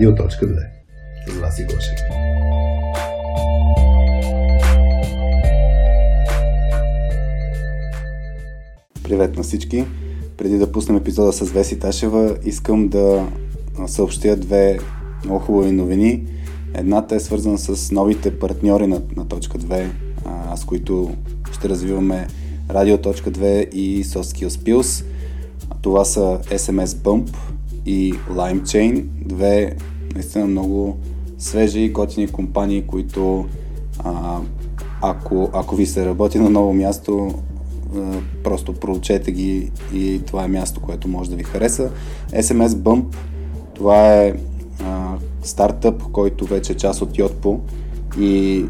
Радио.2 С вас и Гошев. Привет на всички! Преди да пуснем епизода с Веси Ташева, искам да съобщя две много хубави новини. Едната е свързана с новите партньори на, на точка 2, а, с които ще развиваме Радио.2 и Soft Skills Pills. Това са SMS Bump и LimeChain, две наистина много свежи и готини компании, които а, ако, ако ви се работи на ново място, просто проучете ги и това е място, което може да ви хареса. SMS Bump, това е а, стартъп, който вече е част от Yotpo и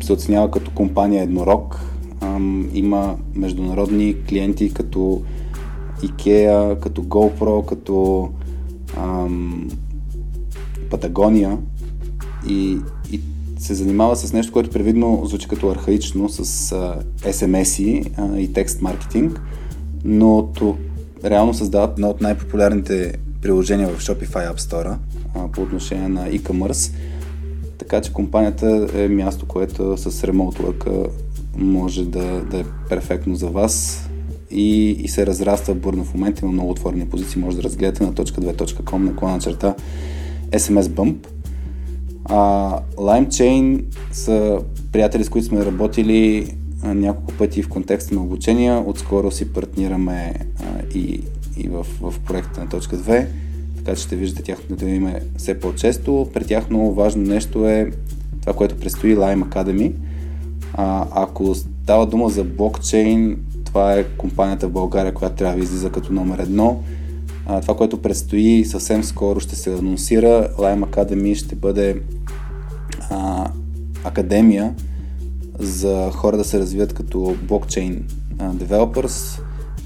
се оценява като компания еднорог. Има международни клиенти като IKEA, като GoPro, като ам, Патагония и, и се занимава с нещо, което привидно звучи като архаично, с а, SMS-и а, и текст маркетинг, но то реално създават едно от най-популярните приложения в Shopify App Store по отношение на e-commerce. Така че компанията е място, което с Remote Work може да, да е перфектно за вас и, и се разраства бурно в момента. Има много отворени позиции. Може да разгледате на .2.com на клана черта SMS Bump. А, LimeChain са приятели, с които сме работили няколко пъти в контекста на обучения. Отскоро си партнираме а, и, и в, в проекта на точка 2, така че ще виждате тяхното име все по-често. При тях много важно нещо е това, което предстои Lime Academy. А, ако става дума за блокчейн, това е компанията в България, която трябва да излиза като номер едно. А, това, което предстои съвсем скоро ще се анонсира. Lime Academy ще бъде а, академия за хора да се развият като блокчейн developers,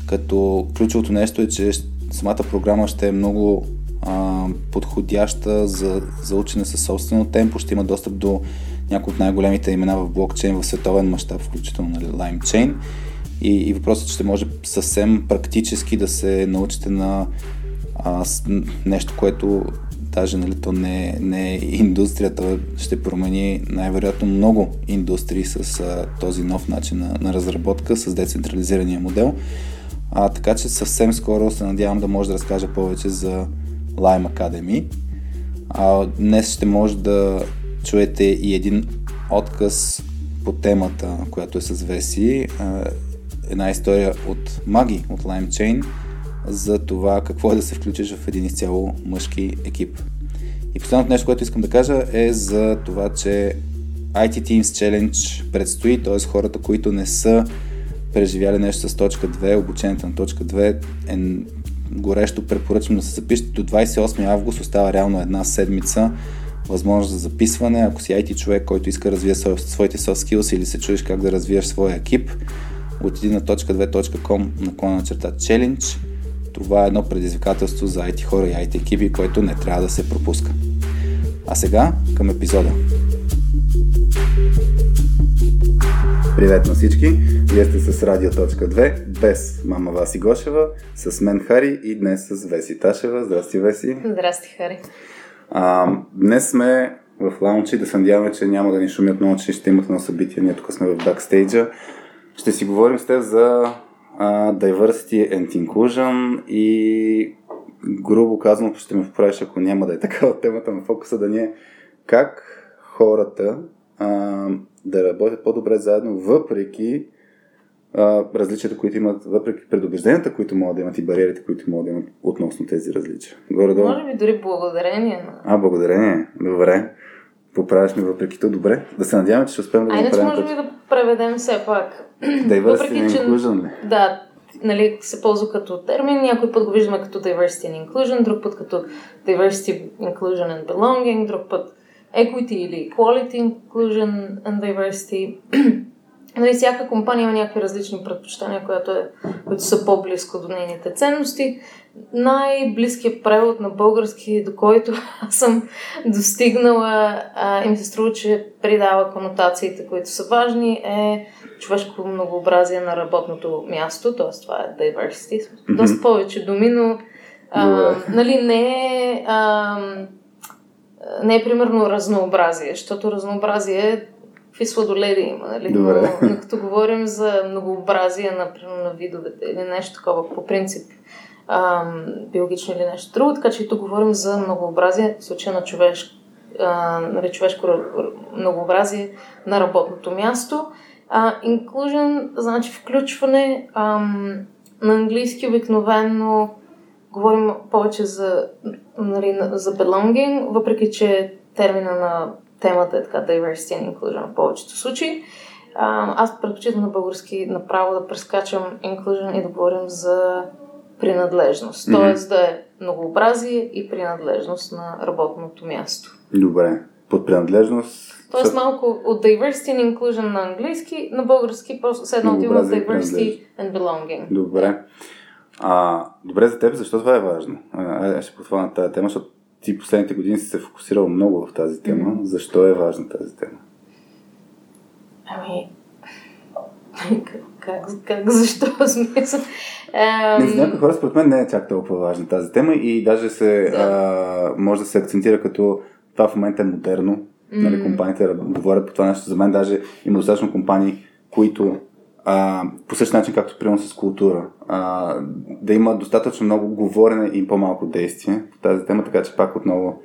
като ключовото нещо е, че самата програма ще е много а, подходяща за, за учене със собствено темпо, ще има достъп до някои от най-големите имена в блокчейн в световен мащаб, включително нали, LimeChain и, и въпросът е, че ще може съвсем практически да се научите на а, нещо, което даже нали, то не, не е индустрията, ще промени най-вероятно много индустрии с а, този нов начин на, на разработка, с децентрализирания модел. А, така че съвсем скоро се надявам да може да разкажа повече за Lime Academy. А, днес ще може да чуете и един отказ по темата, която е с Веси една история от Маги, от LimeChain, за това какво е да се включиш в един изцяло мъжки екип. И последното нещо, което искам да кажа е за това, че IT Teams Challenge предстои, т.е. хората, които не са преживяли нещо с точка 2, обучението на точка 2 е горещо препоръчвам да се запишете до 28 август, остава реално една седмица възможност за записване. Ако си IT човек, който иска да развие своите soft skills или се чуеш как да развиеш своя екип, отиди на .2.com наклона черта Challenge. Това е едно предизвикателство за IT хора и IT екипи, което не трябва да се пропуска. А сега към епизода. Привет на всички! Вие сте с Радио.2, без мама Васи Гошева, с мен Хари и днес с Веси Ташева. Здрасти, Веси! Здрасти, Хари! А, днес сме в лаунчи, да се надяваме, че няма да ни шумят много, че ще имат на събитие. Ние тук сме в бакстейджа. Ще си говорим с теб за uh, Diversity and Inclusion и грубо казано ще ме поправиш, ако няма да е така от темата на фокуса да ни е как хората uh, да работят по-добре заедно, въпреки uh, различията, които имат, въпреки предубежденията, които могат да имат и бариерите, които могат да имат относно тези различия. Горе-долу. Може би дори благодарение. А, благодарение. Добре. Поправяш ми въпреки то. Добре. Да се надяваме, че ще успеем да го направим. Айде, може би да преведем все пак. Diversity and inclusion ли? Да, нали, се ползва като термин, някой път го виждаме като diversity and inclusion, друг път като diversity, inclusion and belonging, друг път equity или equality, inclusion and diversity. Нали, всяка компания има някакви различни предпочитания, които, е, които са по-близко до нейните ценности. Най-близкият превод на български, до който съм достигнала и ми се струва, че придава конотациите, които са важни, е човешко многообразие на работното място, т.е. това е diversity. Доста повече думи, но а, нали, не е не е примерно разнообразие, защото разнообразие какви сладоледи има, нали? Добре. Но, но като говорим за многообразие, например, на видовете или нещо такова, по принцип, ам, биологично или нещо друго, така че тук говорим за многообразие, в случая на човешко, а, нали, човешко многообразие на работното място. А, inclusion значи включване ам, на английски обикновено говорим повече за, нали, за belonging, въпреки че термина на темата е така diversity and inclusion в повечето случаи. А, аз предпочитам на български направо да прескачам inclusion и да говорим за принадлежност. Mm-hmm. Тоест да е многообразие и принадлежност на работното място. Добре. Под принадлежност Тоест малко от diversity and inclusion на английски, на български просто се едно отива diversity and belonging. Добре. А, добре за теб, защо това е важно? А, ще на тази тема, защото ти последните години си се фокусирал много в тази тема. Mm-hmm. Защо е важна тази тема? Ами, как, как, защо смисъл? Um... За някои хора, според мен, не е чак толкова важна тази тема и даже се, да. а, може да се акцентира като това в момента е модерно. Mm-hmm. Нали, компаниите говорят по това нещо. За мен даже има достатъчно компании, които а, по същия начин, както приема с култура, а, да има достатъчно много говорене и по-малко действие по тази тема, така че пак отново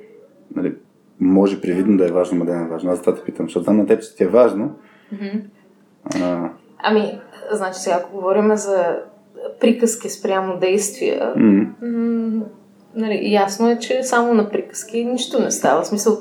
нали, може привидно да е важно, но да не е важно. Аз това те питам, защото знам на теб, че ти е важно. Mm-hmm. А... Ами, значи сега, ако говорим за приказки спрямо действия, mm-hmm. м- нали, ясно е, че само на приказки нищо не става. В смисъл,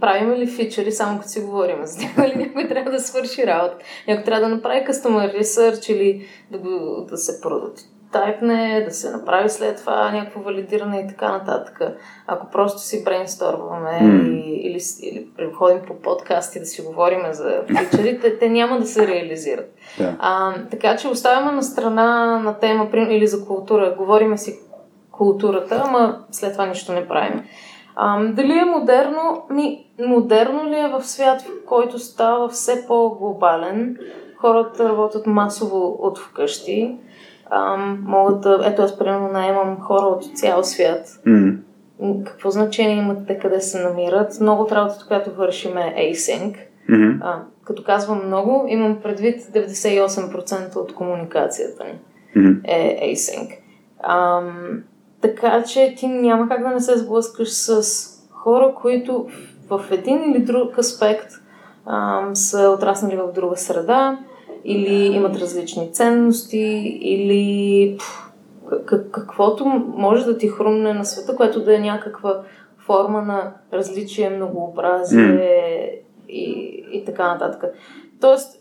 правим ли фичери само като си говорим за тях, или някой трябва да свърши работа. Някой трябва да направи customer research или да, го, да се прототайпне, да се направи след това някакво валидиране и така нататък. Ако просто си брейнсторваме mm. или, или, или ходим по подкасти да си говорим за фичери, те, те няма да се реализират. Yeah. А, така че оставяме на страна на тема или за култура. Говориме си културата, ама след това нищо не правим. А, дали е модерно? Ми, модерно ли е в свят, в който става все по-глобален? Хората работят масово от вкъщи. А, могат да... Ето аз примерно наемам хора от цял свят. Mm. Какво значение имат те къде се намират? Много от работата, която вършим е async. Mm-hmm. А, като казвам много, имам предвид 98% от комуникацията ни mm-hmm. е async. Ам, така че ти няма как да не се сблъскаш с хора, които в един или друг аспект ам, са отраснали в друга среда или имат различни ценности или каквото може да ти хрумне на света, което да е някаква форма на различие, многообразие mm. и, и така нататък. Тоест,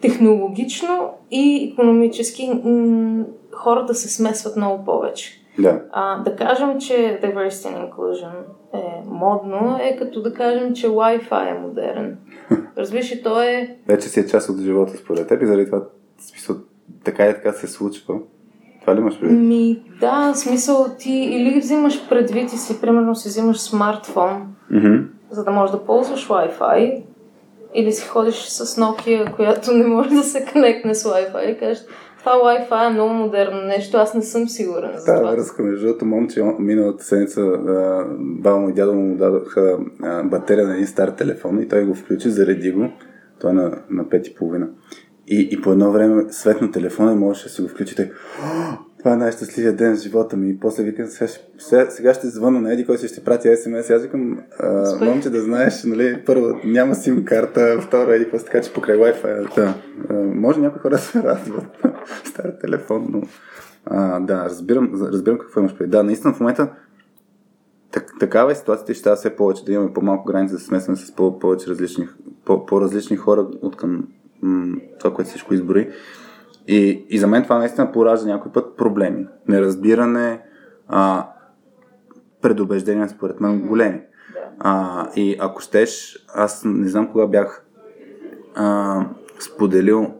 технологично и економически м- хората се смесват много повече. Да. А, да кажем, че diversity and inclusion е модно, е като да кажем, че Wi-Fi е модерен. Разбираш, и то е... Вече си е част от живота според теб и заради това смисъл, така и така се случва. Това ли имаш предвид? Ми, да, смисъл ти или взимаш предвид и си, примерно, си взимаш смартфон, mm-hmm. за да можеш да ползваш Wi-Fi, или си ходиш с Nokia, която не може да се конектне с Wi-Fi и кажеш, това Wi-Fi е много модерно нещо, аз не съм сигурен за това. Да, връзка между другото, момче миналата седмица баба му и дядо му дадоха батерия на един стар телефон и той го включи, зареди го. Той е на, на пет и половина. И, по едно време свет на телефона можеше да си го включите това е най-щастливия ден в живота ми. И после викам, сега, сега, сега ще звъна на Еди, който ще прати смс. Аз викам, момче да знаеш, нали, първо, няма сим карта, второ, Еди, после така, че покрай Wi-Fi. Да. А, може някои хора се радват. Стар телефон, но... А, да, разбирам, разбирам какво имаш преди. Да, наистина в момента так, такава е ситуацията и ще става все повече да имаме по-малко граница да се смесваме с по- повече различни, по- по-различни хора от към м- това, което всичко избори. И, и за мен това наистина поражда някой път проблеми. Неразбиране, а, предубеждения, според мен, големи. А, и ако щеш, аз не знам кога бях а, споделил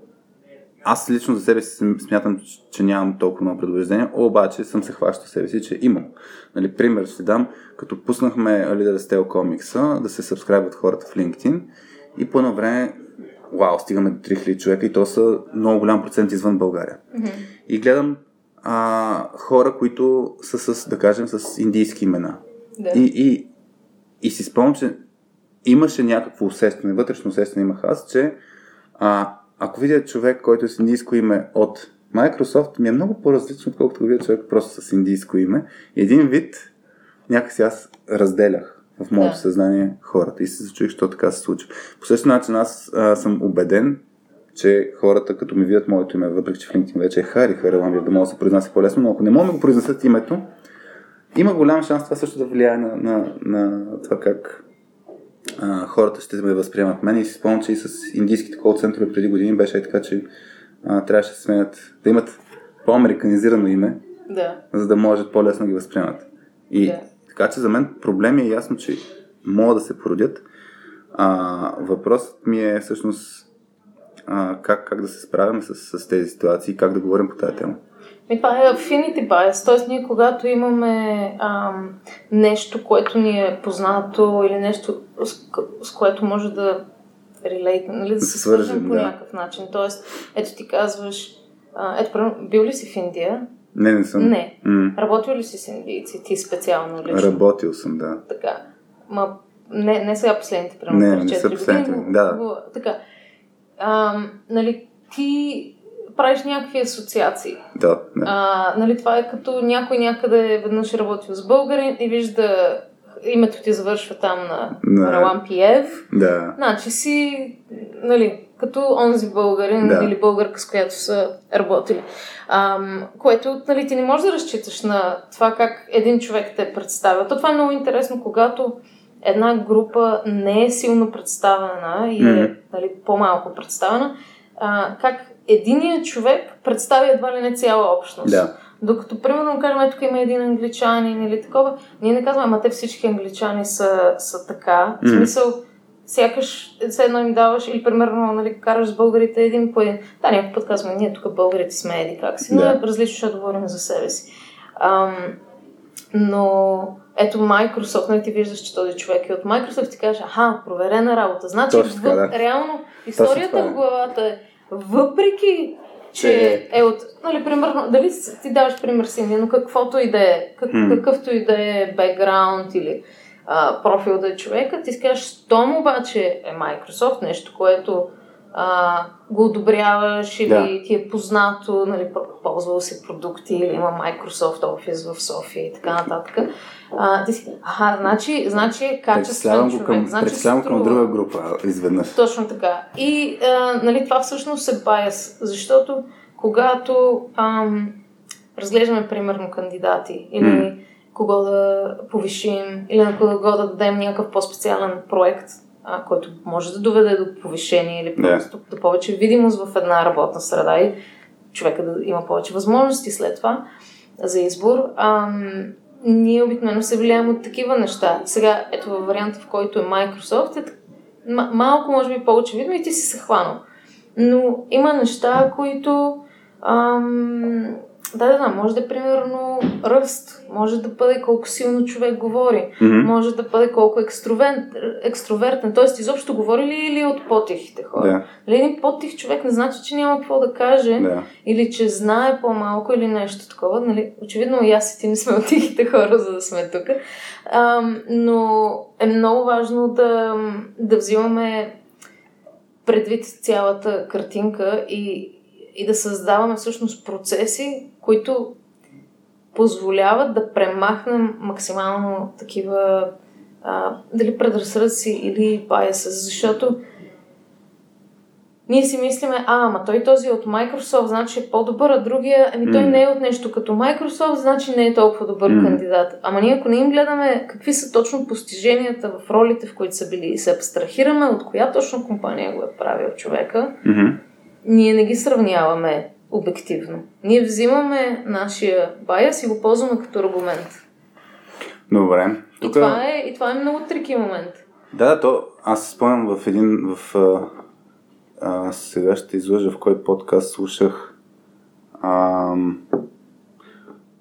аз лично за себе си смятам, че нямам толкова много предубеждения, обаче съм се хващал себе си, че имам. Нали, пример ще дам, като пуснахме Leader Style комикса, да се сабскрайбват хората в LinkedIn и по едно време вау, стигаме до 3000 човека и то са много голям процент извън България. Mm-hmm. И гледам а, хора, които са с, да кажем, с индийски имена. Да. И, и, и си спомням, че имаше някакво усещане, вътрешно усещане имах аз, че а, ако видя човек, който е с индийско име от Microsoft, ми е много по-различно, отколкото видя човек просто с индийско име. Един вид някакси аз разделях в моето Да. съзнание хората и се зачуих, що така се случва. По същия начин аз а, съм убеден, че хората, като ми видят моето име, въпреки че в LinkedIn вече е Хари Хараламбиев, да мога да се произнася по-лесно, но ако не мога да го произнесат името, има голям шанс това също да влияе на, на, на това как а, хората ще ме възприемат мен. И си спомням, че и с индийските кол центрове преди години беше така, че а, трябваше да сменят, да имат по-американизирано име, Да. за да може по-лесно да ги възприемат. И Да. Така че за мен проблеми е ясно, че могат да се породят. А, въпросът ми е всъщност а, как, как да се справяме с, с тези ситуации, как да говорим по тази тема. Ми, това е affinity bias, т.е. ние когато имаме ам, нещо, което ни е познато или нещо, с, с което може да relate, нали, да се свържем по да. някакъв начин. Т.е. ето ти казваш, а, ето, бил ли си в Индия? Не, не съм. Не. М, Работил ли си с индийци, ти специално лично? работил съм, да. Така. Ма, не, не сега последните, примерно, Не, не са 4 последните, години. да. го- Така. Ам, нали, ти правиш някакви асоциации. Да, да. А, нали, това е като някой някъде веднъж е работил с българин и вижда името ти завършва там на На- Ралан Пиев. да. Значи си, нали, като онзи българин Да. или българка, с която са работили. Ам, което, нали, ти не можеш да разчиташ на това как един човек те представя. То това е много интересно, когато една група не е силно представена и е Мгм. нали, по-малко представена, а, как единият човек представя едва ли не цяла общност. Да. Докато, примерно, кажем, тук има един англичанин или такова, ние не казваме, ама те всички англичани са, са така. В Мгм. смисъл, сякаш все едно им даваш, или примерно, нали, караш с българите един по един. Да, някой път казваме, ние тук българите сме еди как си, но Да. е различно, защото говорим за себе си. Ам, но ето Microsoft, нали ти виждаш, че този човек е от Microsoft, ти кажеш, аха, проверена работа. Значи, Точно така, в, да. реално, историята в главата е, въпреки, че е от, нали, примерно, дали ти даваш пример с Индия, но каквото и да е, как, какъвто и да е бекграунд или а, профил да е човека, ти си кажеш, щом обаче е Microsoft, нещо, което а, го одобряваш или Да. ти е познато, нали, ползвал си продукти или има Microsoft Office в София и така нататък. А, ти си, аха, значи, значи е качествен човек. към, значи си към друга група изведнъж. Точно така. И а, нали, това всъщност е байс, защото когато ам, разглеждаме примерно кандидати или М. кого да повишим или на кого да дадем някакъв по-специален проект, а, който може да доведе до повишение или просто до повече видимост в една работна среда и човека да има повече възможности след това за избор. Ам, ние обикновено се влияем от такива неща. Сега, ето във варианта, в който е Microsoft, е м- малко може би по-очевидно и ти си се хванал. Но има неща, които ам, да, да, да, може да е примерно ръст, може да бъде колко силно човек говори, Мгм. може да бъде колко екстровен, екстровертен, т.е. изобщо говори ли или от по-тихите хора. Да, Нали, един по-тих човек не значи, че няма какво да каже да. или че знае по-малко или нещо такова. Нали? Очевидно и аз и ти не сме от тихите хора, за да сме тук. Ам, но е много важно да, да взимаме предвид цялата картинка и, и да създаваме всъщност процеси, които позволяват да премахнем максимално такива а, дали предразсъдъци или biases, защото ние си мислиме, а, ама той този е от Microsoft, значи е по-добър, а другия, ами той М. не е от нещо като Microsoft, значи не е толкова добър М. кандидат. Ама ние ако не им гледаме какви са точно постиженията в ролите, в които са били и се абстрахираме от коя точно компания го е правил човека, Мгм. Ние не ги сравняваме обективно. Ние взимаме нашия байас и го ползваме като аргумент. Добре. И, Тук... това е, и това е много трики момент. Да, да, то аз спомням в един, в, а, а, сега ще излъжа в кой подкаст слушах ам,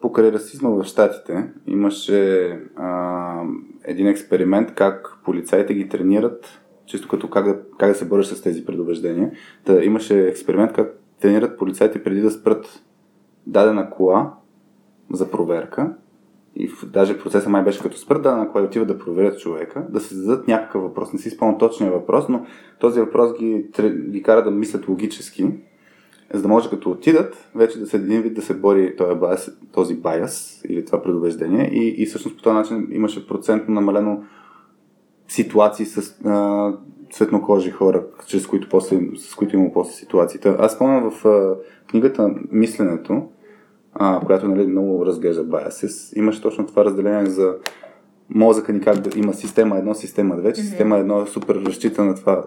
покрай расизма в Штатите имаше а, един експеримент как полицаите ги тренират чисто като как да, как да се бориш с тези предубеждения. Та, имаше експеримент как тренират полицаите преди да спрат дадена кола за проверка и в, даже процесът май беше като спрат да на кой отива да проверят човека, да се зададат някакъв въпрос. Не си спомням точния въпрос, но този въпрос ги, ги кара да мислят логически, за да може като отидат, вече да се един вид да се бори този байас, този байас или това предубеждение и, и всъщност по този начин имаше процентно намалено ситуации с а, цветнокожи хора, чрез които после, с които има после ситуацията. Аз спомням в а, книгата Мисленето, а, която нали, много разглежда biases, имаше точно това разделение за мозъка ни как да има система едно, система две, че mm-hmm. система едно е супер разчита на това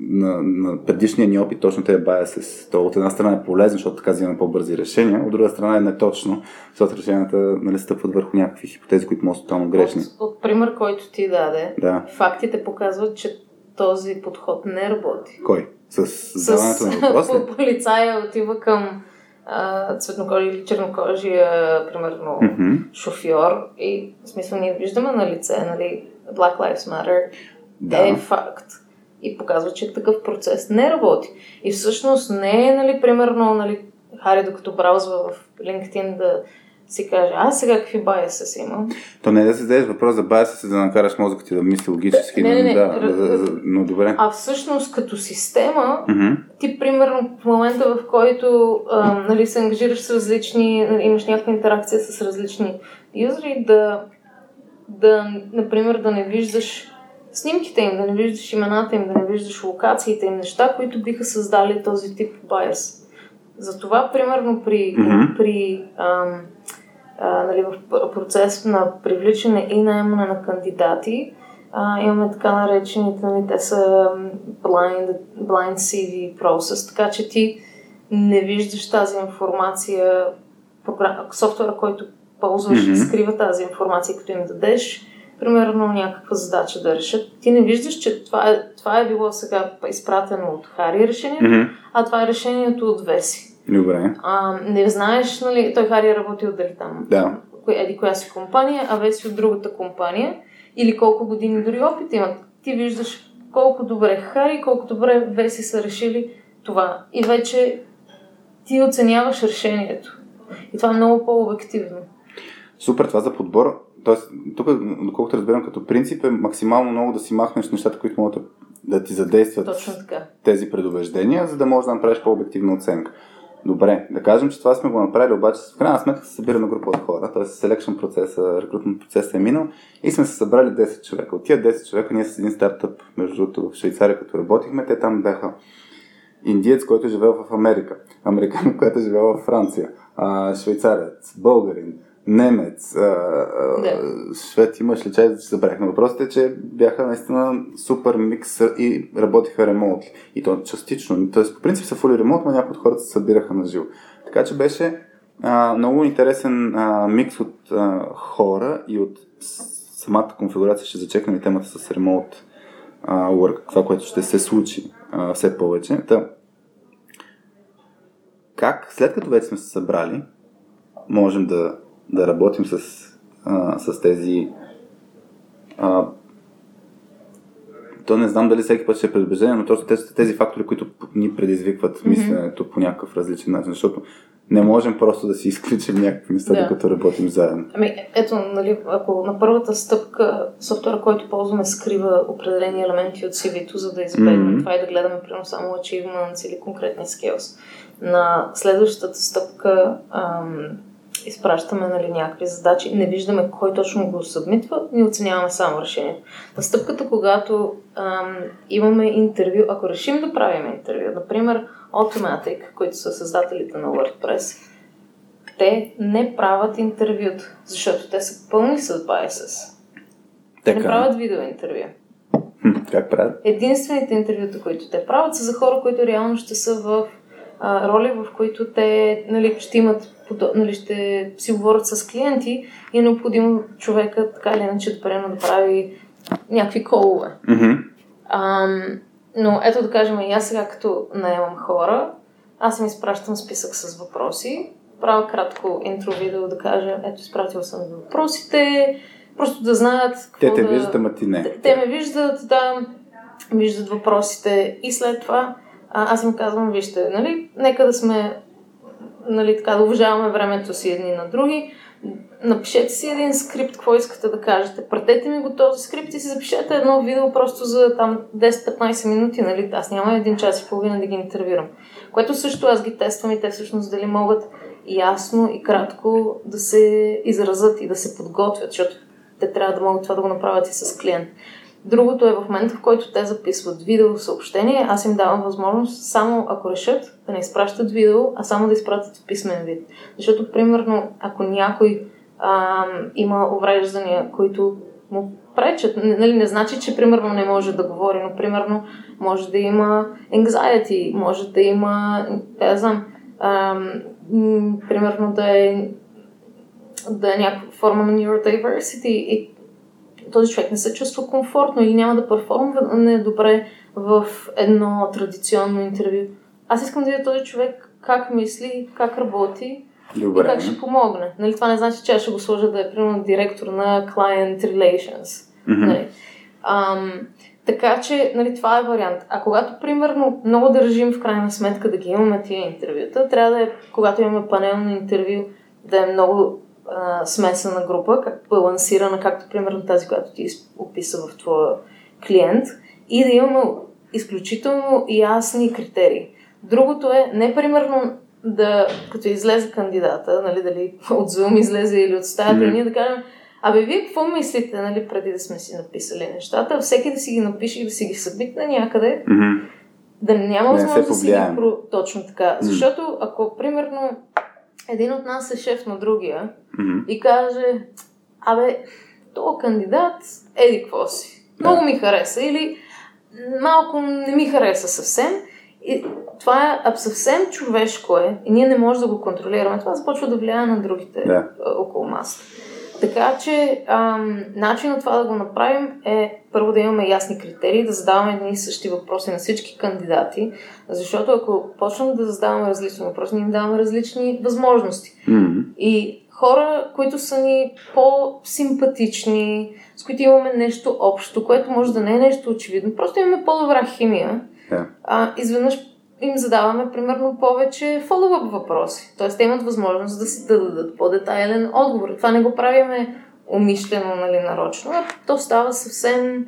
на, на предишния ни опит, точно тези biases. То от една страна е полезно, защото така взимаме по-бързи решения, от друга страна е неточно, защото решенията нали, стъпват върху някакви хипотези, които могат тотално грешни. От, от пример, който ти даде, да. фактите показват, че този подход не работи. Кой? С задаването на въпроси? полицая отива към цветнокожи или чернокожия, примерно, mm-hmm. шофьор. И в смисъл ние виждаме на лице, нали, Black Lives Matter да. е факт. И показва, че такъв процес не работи. И всъщност не е, нали, примерно, нали, Хари докато браузва в LinkedIn да си каже, а сега какви байеса си имам. То не е да се зададеш въпрос за байеса си, да накараш мозъка ти да мисли логически. Не, не, не. Да, да, да, но добре. А всъщност като система, mm-hmm. ти примерно в момента, в който а, нали, се ангажираш с различни, нали, имаш някаква интеракция с различни юзери, да, да, например, да не виждаш снимките им, да не виждаш имената им, да не виждаш локациите им, неща, които биха създали този тип байс. Затова, примерно, при, mm-hmm. при ам, а, нали, в процес на привличане и наемане на кандидати, а, имаме така наречените, нали, те са blind, blind CV process, така че ти не виждаш тази информация, програм... софтуера, който ползваш, mm-hmm. скрива тази информация, като им дадеш примерно някаква задача да решат. Ти не виждаш, че това е, това е било сега изпратено от Хари решението, mm-hmm. а това е решението от Веси. Добре. А, не знаеш, нали, той Хари е работил дали там. Да. Еди коя си компания, а Веси от другата компания. Или колко години дори опит имат. Ти виждаш колко добре Хари, колко добре Веси са решили това. И вече ти оценяваш решението. И това е много по-обективно. Супер, това за подбор. Тоест, тук, доколкото разбирам като принцип, е максимално много да си махнеш нещата, които могат да ти задействат тези предубеждения, за да можеш да направиш по-обективна оценка. Добре, да кажем, че това сме го направили, обаче в крайна сметка се събира на група от хора, т.е. селекшн процеса, рекрутмент процеса е минал и сме се събрали 10 човека. От тия 10 човека ние с един стартъп, между другото в Швейцария, като работихме, те там бяха индиец, който е живеел в Америка, американ, който е живеел в Франция, швейцарец, българин, немец, а, а, швед, имаш ли чай, да забравих на въпросите, че бяха наистина супер микс и работиха ремонт. И то частично. Тоест, по принцип са фули ремонт, но някои от хората се събираха на живо. Така че беше а, много интересен а, микс от а, хора и от самата конфигурация. Ще зачекнем и темата с ремонт work, това, което ще се случи а, все повече. Та, как след като вече сме се събрали, можем да да работим с, а, с тези а, то не знам дали всеки път ще е предубеждение, но точно тези, тези фактори, които ни предизвикват mm-hmm. мисленето по някакъв различен начин, защото не можем просто да си изключим някакви неща, да. докато работим заедно. Ами, ето, нали, ако на първата стъпка софтуера, който ползваме, скрива определени елементи от CV-то, за да избегнем mm-hmm. това и да гледаме примерно само achievements или конкретни skills. На следващата стъпка ам, изпращаме нали, някакви задачи, не виждаме кой точно го събмитва, ни оценяваме само решението. На стъпката, когато ам, имаме интервю, ако решим да правим интервю, например Automatic, които са създателите на WordPress, те не правят интервюта, защото те са пълни с biases. Така. Не правят видео интервю. Как правят? Единствените интервюта, които те правят, са за хора, които реално ще са в а, роли, в които те нали, ще имат, нали, ще си говорят с клиенти и е необходимо човека така или иначе да приема да прави някакви колове. Mm-hmm. А, но ето да кажем, и аз сега като наемам хора, аз им изпращам списък с въпроси, правя кратко интро видео да кажа, ето изпратил съм въпросите, просто да знаят Те те да... виждат, ама ти не. Те, те ме виждат, да, виждат въпросите и след това а, аз им казвам, вижте, нали, нека да сме нали, така, да уважаваме времето си едни на други. Напишете си един скрипт, какво искате да кажете. Пратете ми го този скрипт и си запишете едно видео просто за там 10-15 минути, нали? Аз няма един час и половина да ги интервюрам. Което също аз ги тествам и те всъщност дали могат ясно и кратко да се изразят и да се подготвят, защото те трябва да могат това да го направят и с клиент. Другото е в момента, в който те записват видео съобщение, аз им давам възможност само ако решат да не изпращат видео, а само да изпратят в писмен вид. Защото, примерно, ако някой а, има увреждания, които му пречат, нали, не значи, че примерно не може да говори, но примерно може да има anxiety, може да има, да знам, а, примерно да е да е някаква форма на neurodiversity и този човек не се чувства комфортно или няма да перформва недобре в едно традиционно интервю. Аз искам да видя този човек как мисли, как работи Добре. и как ще помогне. Нали, това не значи, че аз ще го сложа да е примерно директор на Client Relations. Mm-hmm. Нали. Ам, така че, нали, това е вариант. А когато, примерно, много държим в крайна сметка да ги имаме тия интервюта, трябва да е, когато имаме панелно интервю, да е много а, смесена група, как балансирана, както примерно тази, която ти описа в твоя клиент, и да имаме изключително ясни критерии. Другото е не примерно да, като излезе кандидата, нали, дали от Zoom излезе или от стаята, ние да кажем, абе вие какво мислите, нали, преди да сме си написали нещата, всеки да си ги напише и да си ги събитне някъде, mm-hmm. да няма възможност да си ги про... Точно така. Mm-hmm. Защото ако, примерно, един от нас е шеф на другия mm-hmm. и каже, абе, този кандидат, еди какво си, много ми хареса или малко не ми хареса съвсем. И това е съвсем човешко е и ние не можем да го контролираме. Това започва да влияе на другите yeah. около масата. Така че ам, начинът това да го направим е първо да имаме ясни критерии, да задаваме едни и същи въпроси на всички кандидати, защото ако почнем да задаваме различни въпроси, ние им даваме различни възможности. Mm-hmm. И хора, които са ни по-симпатични, с които имаме нещо общо, което може да не е нещо очевидно, просто имаме по-добра химия, yeah. а, изведнъж им задаваме примерно повече фоллоуъп въпроси. Тоест, те имат възможност да си да дадат по-детайлен отговор. Това не го правиме умишлено, нали, нарочно, а то става съвсем е,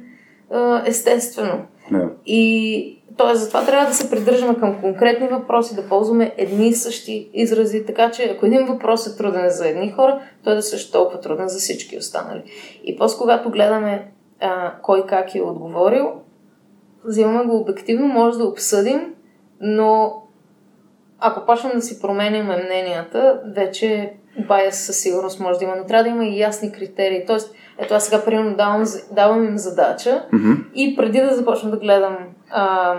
естествено. Yeah. И т.е. затова трябва да се придържаме към конкретни въпроси, да ползваме едни и същи изрази, така че ако един въпрос е труден за едни хора, той е да също толкова труден за всички останали. И после когато гледаме а, кой как е отговорил, взимаме го обективно, може да обсъдим но ако почнем да си променяме мненията, вече байас със сигурност може да има, но трябва да има и ясни критерии. Тоест, ето аз сега примерно давам, давам им задача mm-hmm. и преди да започна да гледам а,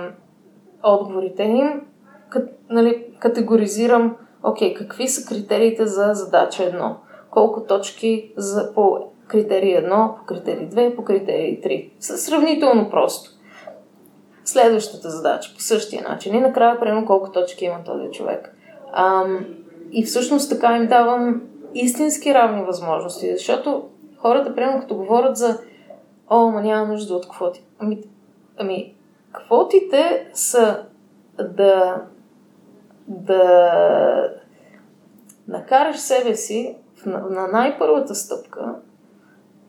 отговорите им, кът, нали, категоризирам, окей, какви са критериите за задача едно, колко точки за, по критерий 1, по критерий 2, по критерий 3. Сравнително просто следващата задача по същия начин. И накрая, примерно, колко точки има този човек. Ам, и всъщност така им давам истински равни възможности, защото хората, примерно, като говорят за о, ма няма нужда от квоти. Ами, ами квотите са да да накараш себе си на, на най-първата стъпка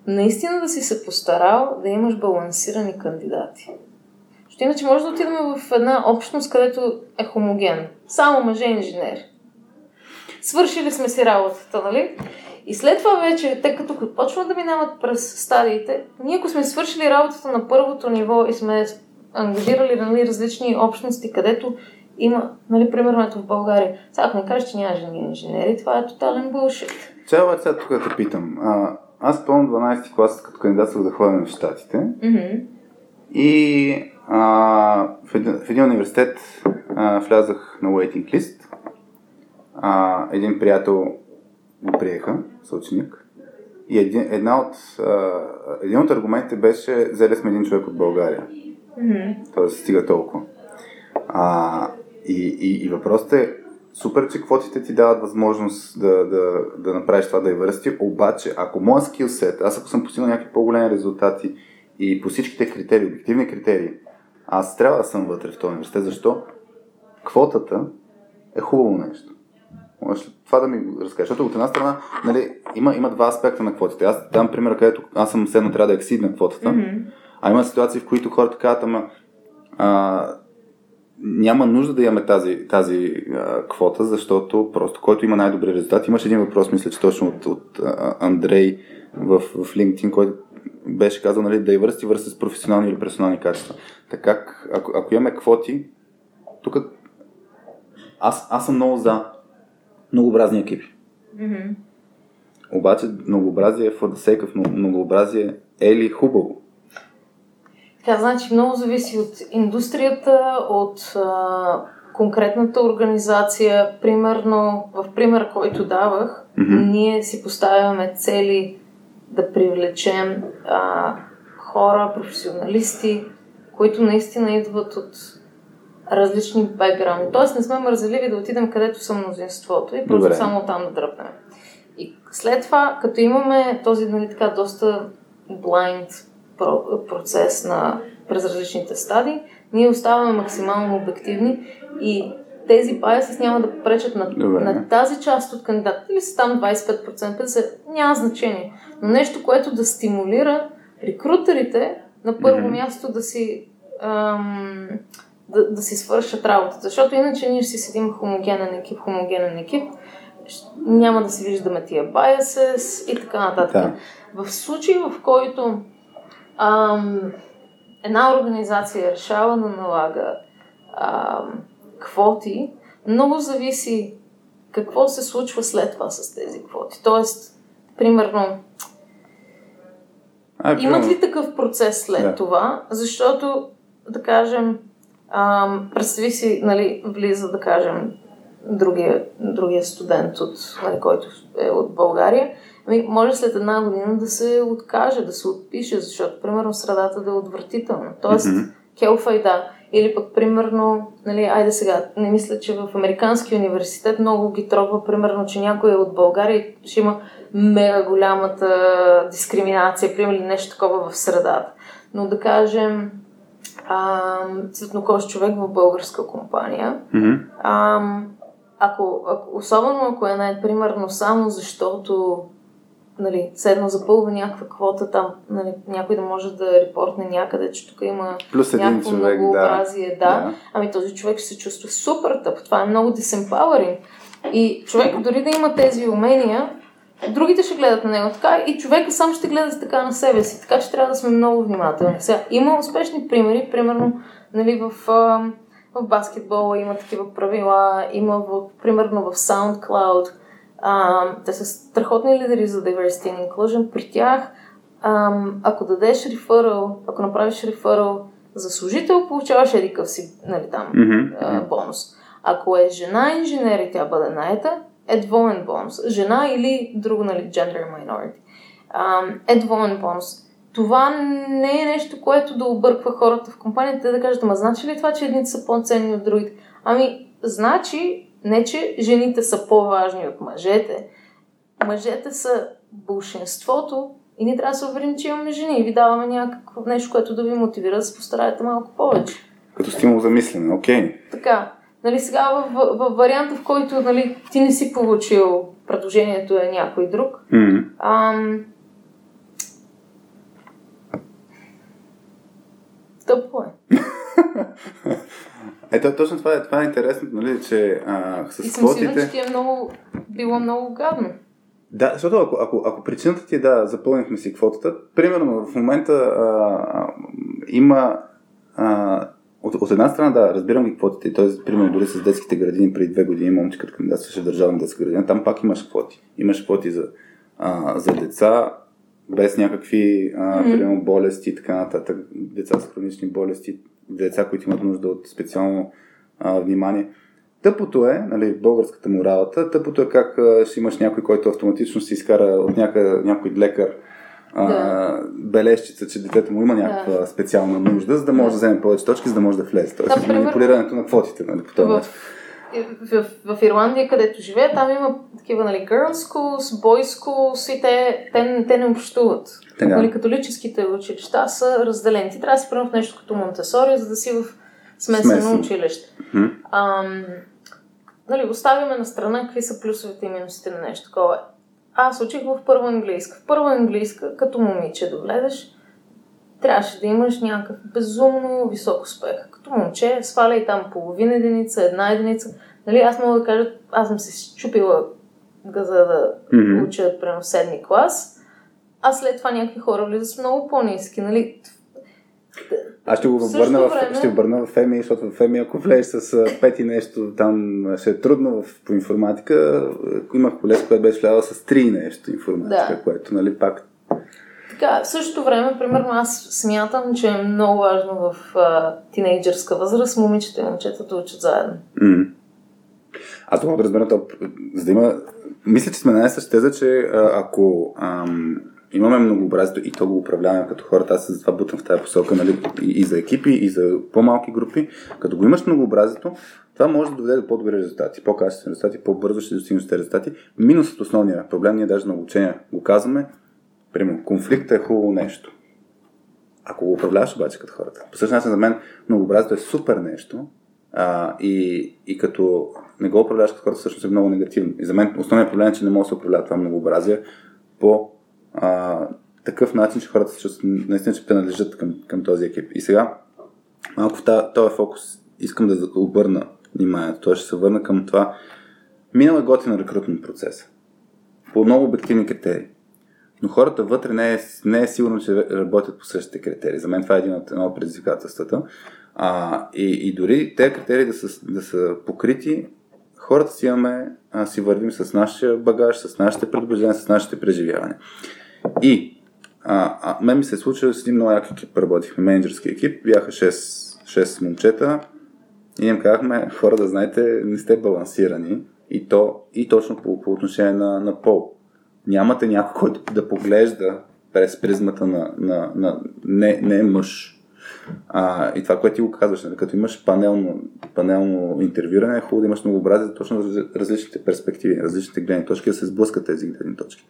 наистина да си се постарал да имаш балансирани кандидати. Защото иначе може да отидем в една общност, където е хоmoген. Само мъже инженер. Свършили сме си работата, нали? И след това вече, те като почват да минават през стадиите, ние ако сме свършили работата на първото ниво и сме ангажирали нали, различни общности, където има, нали, примерно ето в България. Сега ако не кажеш, че няма жени инженери, това е тотален булшит. Чао, сега тук да те питам. А, аз помня 12 клас, като кандидатствах да ходя в Штатите. Mm-hmm. И а, в, един, в един университет а, влязах на waiting list. А, един приятел го приеха, съученик. И един, една от, а, един от аргументите беше, взели сме един човек от България. Mm-hmm. Тоест, стига толкова. А, и, и, и въпросът е, супер, че квотите ти дават възможност да, да, да направиш това да върсти, обаче ако моят скилсет, аз ако съм постигнал някакви по-големи резултати и по всичките критерии, обективни критерии, аз трябва да съм вътре в този университет. Защо? Квотата е хубаво нещо. Можеш ли това да ми разкажеш? Защото от една страна нали, има, има два аспекта на квотите. Аз дам пример, където аз съм седно трябва да ексидна квотата, mm-hmm. а има ситуации, в които хората казват, ама а, няма нужда да имаме тази, тази а, квота, защото просто който има най-добри резултати. Имаше един въпрос, мисля, че точно от, от а, Андрей в, в LinkedIn, който беше казал, нали, да върсти с професионални или персонални качества. Така, ако, ако имаме квоти, тук аз, аз съм много за многообразни екипи. Mm-hmm. Обаче многообразие for the sake of многообразие е ли хубаво? Така, значи много зависи от индустрията, от а, конкретната организация. Примерно, в пример, който давах, mm-hmm. ние си поставяме цели да привлечем а, хора, професионалисти, които наистина идват от различни бекграунди. Тоест не сме мързеливи да отидем където са мнозинството и просто Добре. само там да дръпнем. И след това, като имаме този нали, така доста blind процес на през различните стадии, ние оставаме максимално обективни и тези biases няма да пречат на, на тази част от кандидатите. Или са там 25%, 50%, няма значение. Но нещо, което да стимулира рекрутерите на първо mm-hmm. място да си ам, да, да си свършат работата. Защото иначе ние ще си седим хомогенен екип, хомогенен екип, няма да си виждаме тия biases и така нататък. Да. В случай, в който ам, една организация решава да налага ам, квоти, много зависи какво се случва след това с тези квоти. Тоест, примерно, а, имат ли такъв процес след да. това? Защото, да кажем, ам, представи си, нали, влиза, да кажем, другия, другия студент, от, нали, който е от България, ами, може след една година да се откаже, да се отпише, защото, примерно, средата да е отвратителна. Тоест, mm-hmm. келфайда. Или пък, примерно, нали, айде сега, не мисля, че в Американски университет много ги трогва, примерно, че някой е от България и ще има мега голямата дискриминация, примерно, нещо такова в средата. Но да кажем, цветнокож човек в българска компания, mm-hmm. а, ако, ако, особено ако е най-примерно само защото нали, седно запълва някаква квота там, нали, някой да може да репортне някъде, че тук има Плюс един човек, многообразие. Да. да. Ами този човек ще се чувства супер тъп. Това е много disempowering. И човек дори да има тези умения, другите ще гледат на него така и човека сам ще гледа така на себе си. Така че трябва да сме много внимателни. Сега, има успешни примери, примерно нали, в, в баскетбола има такива правила, има в, примерно в SoundCloud а, те са страхотни лидери за diversity and inclusion. При тях, а, ако дадеш реферал, ако направиш реферал за служител, получаваш едикъв си нали, там, mm-hmm. а, бонус. Ако е жена инженер и тя бъде наета, е двоен бонус. Жена или друго, нали, gender minority. А, е двоен бонус. Това не е нещо, което да обърква хората в компанията, да кажат, ама значи ли това, че едните са по-ценни от другите? Ами, значи, не, че жените са по-важни от мъжете. Мъжете са большинството и ние трябва да се уверим, че имаме жени и ви даваме някакво нещо, което да ви мотивира да се постараете малко повече. Като стимул за мислене, окей. Okay. Така. Нали, сега в, в, в варианта, в който нали, ти не си получил предложението е някой друг, mm-hmm. ам, тъпо е. Ето, точно това е, това е интересно, нали, че а, с И съм квотите... сигурна, че ти е много, било много гадно. Да, защото ако, ако, ако причината ти е да, запълнихме си квотата, примерно в момента а, а, има а, от, от една страна, да, разбирам ги квотите, т.е. примерно дори с детските градини преди две години, момче като кандидатстваше в държавна детска градина, там пак имаш квоти. Имаш квоти за, а, за деца, без някакви, а, mm-hmm. примерно, болести и така нататък, деца с хронични болести, деца, които имат нужда от специално а, внимание. Тъпото е, нали, българската моралата, тъпото е как а, ще имаш някой, който автоматично си изкара от няка, някой лекар а, да. бележчица, че детето му има някаква да. специална нужда, за да може да, да вземе повече точки, за да може да влезе. Тоест, да, манипулирането на квотите, нали, по този начин в, в Ирландия, където живея, там има такива, нали, girls schools, boys schools и те, те, те не общуват. Нали, католическите училища са разделени. Ти трябва да си в нещо като Монтесори, за да си в смесено училище. Mm-hmm. Ам, нали, оставяме на страна какви са плюсовете и минусите на нещо такова. Аз учих в първа английска. В първа английска, като момиче да влезеш, трябваше да имаш някакъв безумно висок успех. Като момче, сваляй там половина единица, една единица. Нали, аз мога да кажа, аз съм се щупила газа да mm-hmm. уча, примерно, седми клас, а след това някакви хора влизат с много по-низки. Нали? Аз ще го върна, в, време... ще върна в ФЕМИ, защото в ФЕМИ, ако влезеш с пети нещо, там ще е трудно в, по информатика. Имах колес, която беше влязла с три нещо информатика, да. което, нали, пак така, в същото време, примерно, аз смятам, че е много важно в а, тинейджърска възраст момичета и момчетата учат заедно. Mm. Аз това да разбера, то, за да има... Мисля, че сме на най-съща теза, че а, ако ам, имаме многообразието и то го управляваме като хората, аз за това бутам в тази посока, нали, и, и за екипи, и за по-малки групи, като го имаш многообразието, това може да доведе до по-добри резултати, по-качествени резултати, по-бързо ще достигнеш тези резултати. Минусът основния проблем, ние даже на обучение го казваме, примерно, конфликта е хубаво нещо. Ако го управляваш обаче като хората. По същия начин за мен многообразието е супер нещо а, и, и като не го управляваш като хората, всъщност е много негативно. И за мен основният проблем е, че не може да се управлява това многообразие по а, такъв начин, че хората се чувстват наистина, че принадлежат към, към този екип. И сега, малко в този фокус искам да обърна вниманието. Той ще се върна към това. Минал е готин рекрутен процес. По много обективни критерии. Но хората вътре не е, не е сигурно, че работят по същите критерии. За мен това е един от, едно от предизвикателствата. А, и, и дори тези критерии да са, да са покрити, хората си имаме, а, си вървим с нашия багаж, с нашите предубеждения, с нашите преживявания. И а, а, мен ми се е случило с един много як екип, работихме, менеджерски екип, бяха 6, 6 момчета и им казахме, хора да знаете, не сте балансирани и, то, и точно по, по отношение на, на пол. Нямате някой, който да поглежда през призмата на, на, на не, не мъж, а, и това, което ти го казваш, нали, като имаш панелно, панелно интервюране, е хубаво да имаш многообразие точно различните перспективи, различните гледни точки, да се сблъскат тези гледни точки.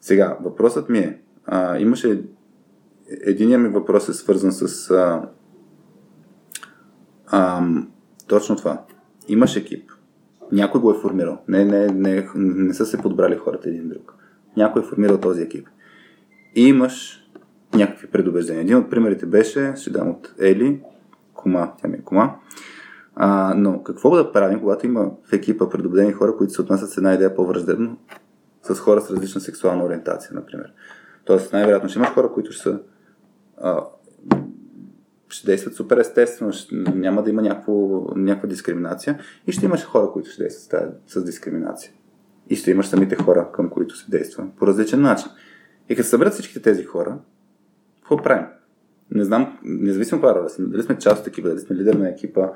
Сега, въпросът ми е, а, имаше единият ми въпрос е свързан с а, а, точно това. Имаш екип. Някой го е формирал. Не, не, не, не са се подбрали хората един друг. Някой е формирал този екип. И имаш някакви предубеждения. Един от примерите беше, ще дам от Ели, кома, тя ми е кома. А, но какво да правим, когато има в екипа предубедени хора, които се отнасят с една идея по-враждебно, с хора с различна сексуална ориентация, например. Тоест, най-вероятно ще имаш хора, които ще са а, ще действат супер естествено, няма да има някакво, някаква дискриминация и ще имаш хора, които ще действат с, дискриминация. И ще имаш самите хора, към които се действа по различен начин. И като съберат всичките тези хора, какво правим? Не знам, независимо каква роля дали сме част от екипа, дали сме лидер на екипа,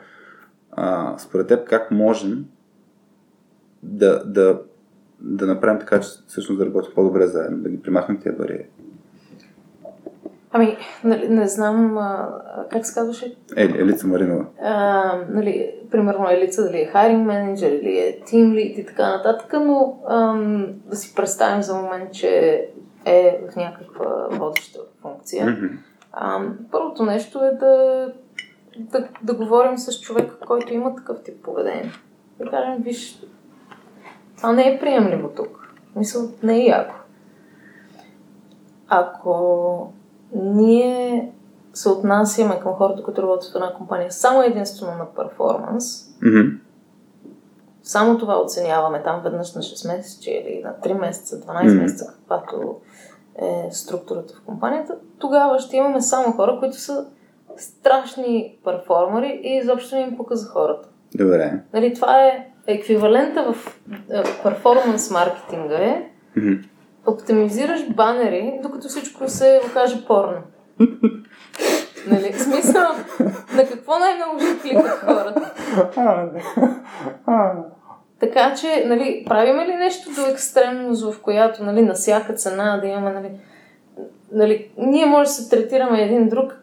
а, според теб как можем да, да, да направим така, че всъщност да работим по-добре заедно, да ги примахнем тези бариери? Ами, нали, не знам, а, как се казваше? Ели, Елица Маринова. А, нали, примерно Елица дали е хайринг менеджер или е тим лид и така нататък, но ам, да си представим за момент, че е в някаква водеща функция. Mm-hmm. А, първото нещо е да, да, да говорим с човека, който има такъв тип поведение. Да кажем, виж, това не е приемливо тук. Мисъл, не е яко. Ако ние се отнасяме към хората, които работят в една компания само единствено на перформанс, mm-hmm. само това оценяваме там веднъж на 6 месеца или на 3 месеца, 12 mm-hmm. месеца, каквато е структурата в компанията, тогава ще имаме само хора, които са страшни перформери и изобщо не им пука за хората. Добре. Нали, това е еквивалента в перформанс маркетинга е mm-hmm. Оптимизираш банери, докато всичко се окаже порно. нали, смисъл, на какво най-много ще кликат хората? Така че, нали, правиме ли нещо до екстремност, в която, нали, на всяка цена да имаме, нали, нали, ние може да се третираме един друг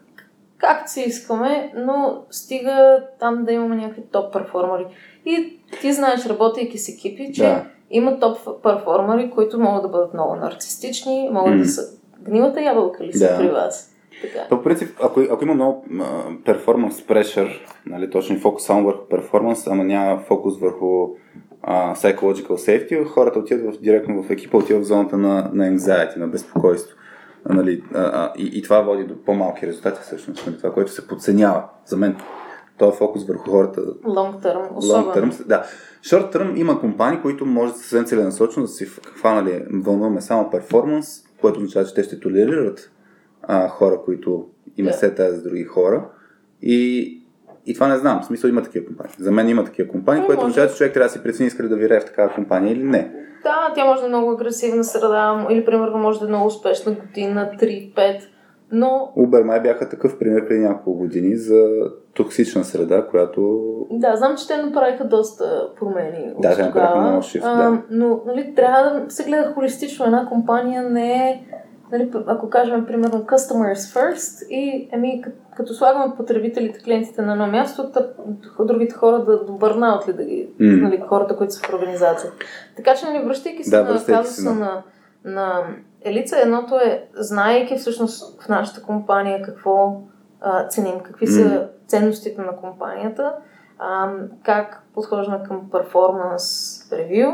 както си искаме, но стига там да имаме някакви топ перформери. И ти знаеш, работейки с екипи, че да. Има топ перформери, които могат да бъдат много нарцистични, могат mm. да са гнилата ябълка ли са да. при вас? Така. То, по принцип, ако, ако има много перформанс pressure, нали, точно фокус само върху перформанс, ама няма фокус върху uh, psychological safety, хората отиват в, директно в екипа, отиват в зоната на, на anxiety, на безпокойство. Нали, а, а, и, и това води до по-малки резултати всъщност, нали, това, което се подценява за мен. Това е фокус върху хората. Long term, особено. Long term, да. Short term има компании, които може да се съвсем целенасочено да си хванали вълнуваме само перформанс, което означава, че те ще толерират а, хора, които има yeah. се тази с други хора. И, и това не знам. В смисъл има такива компании. За мен има такива компании, което означава, че човек трябва да си прецени иска да вирее в такава компания или не. Да, тя може да е много агресивна среда, или примерно може да е много успешна година, 3-5, но... Uber май бяха такъв пример преди няколко години за токсична среда, която... Да, знам, че те направиха доста промени да, от тогава. Много shift, да. но нали, трябва да се гледа холистично. Една компания не е нали, ако кажем, примерно, customers first и ами, като, слагаме потребителите, клиентите на едно място, тъп, другите хора да добърнават ли да ги, mm. нали, хората, които са в организация. Така че, нали, връщайки се да, на казуса на, на Елица, едното е, знаейки всъщност в нашата компания какво а, ценим, какви mm. са ценностите на компанията, а, как подхождаме към перформанс ревю,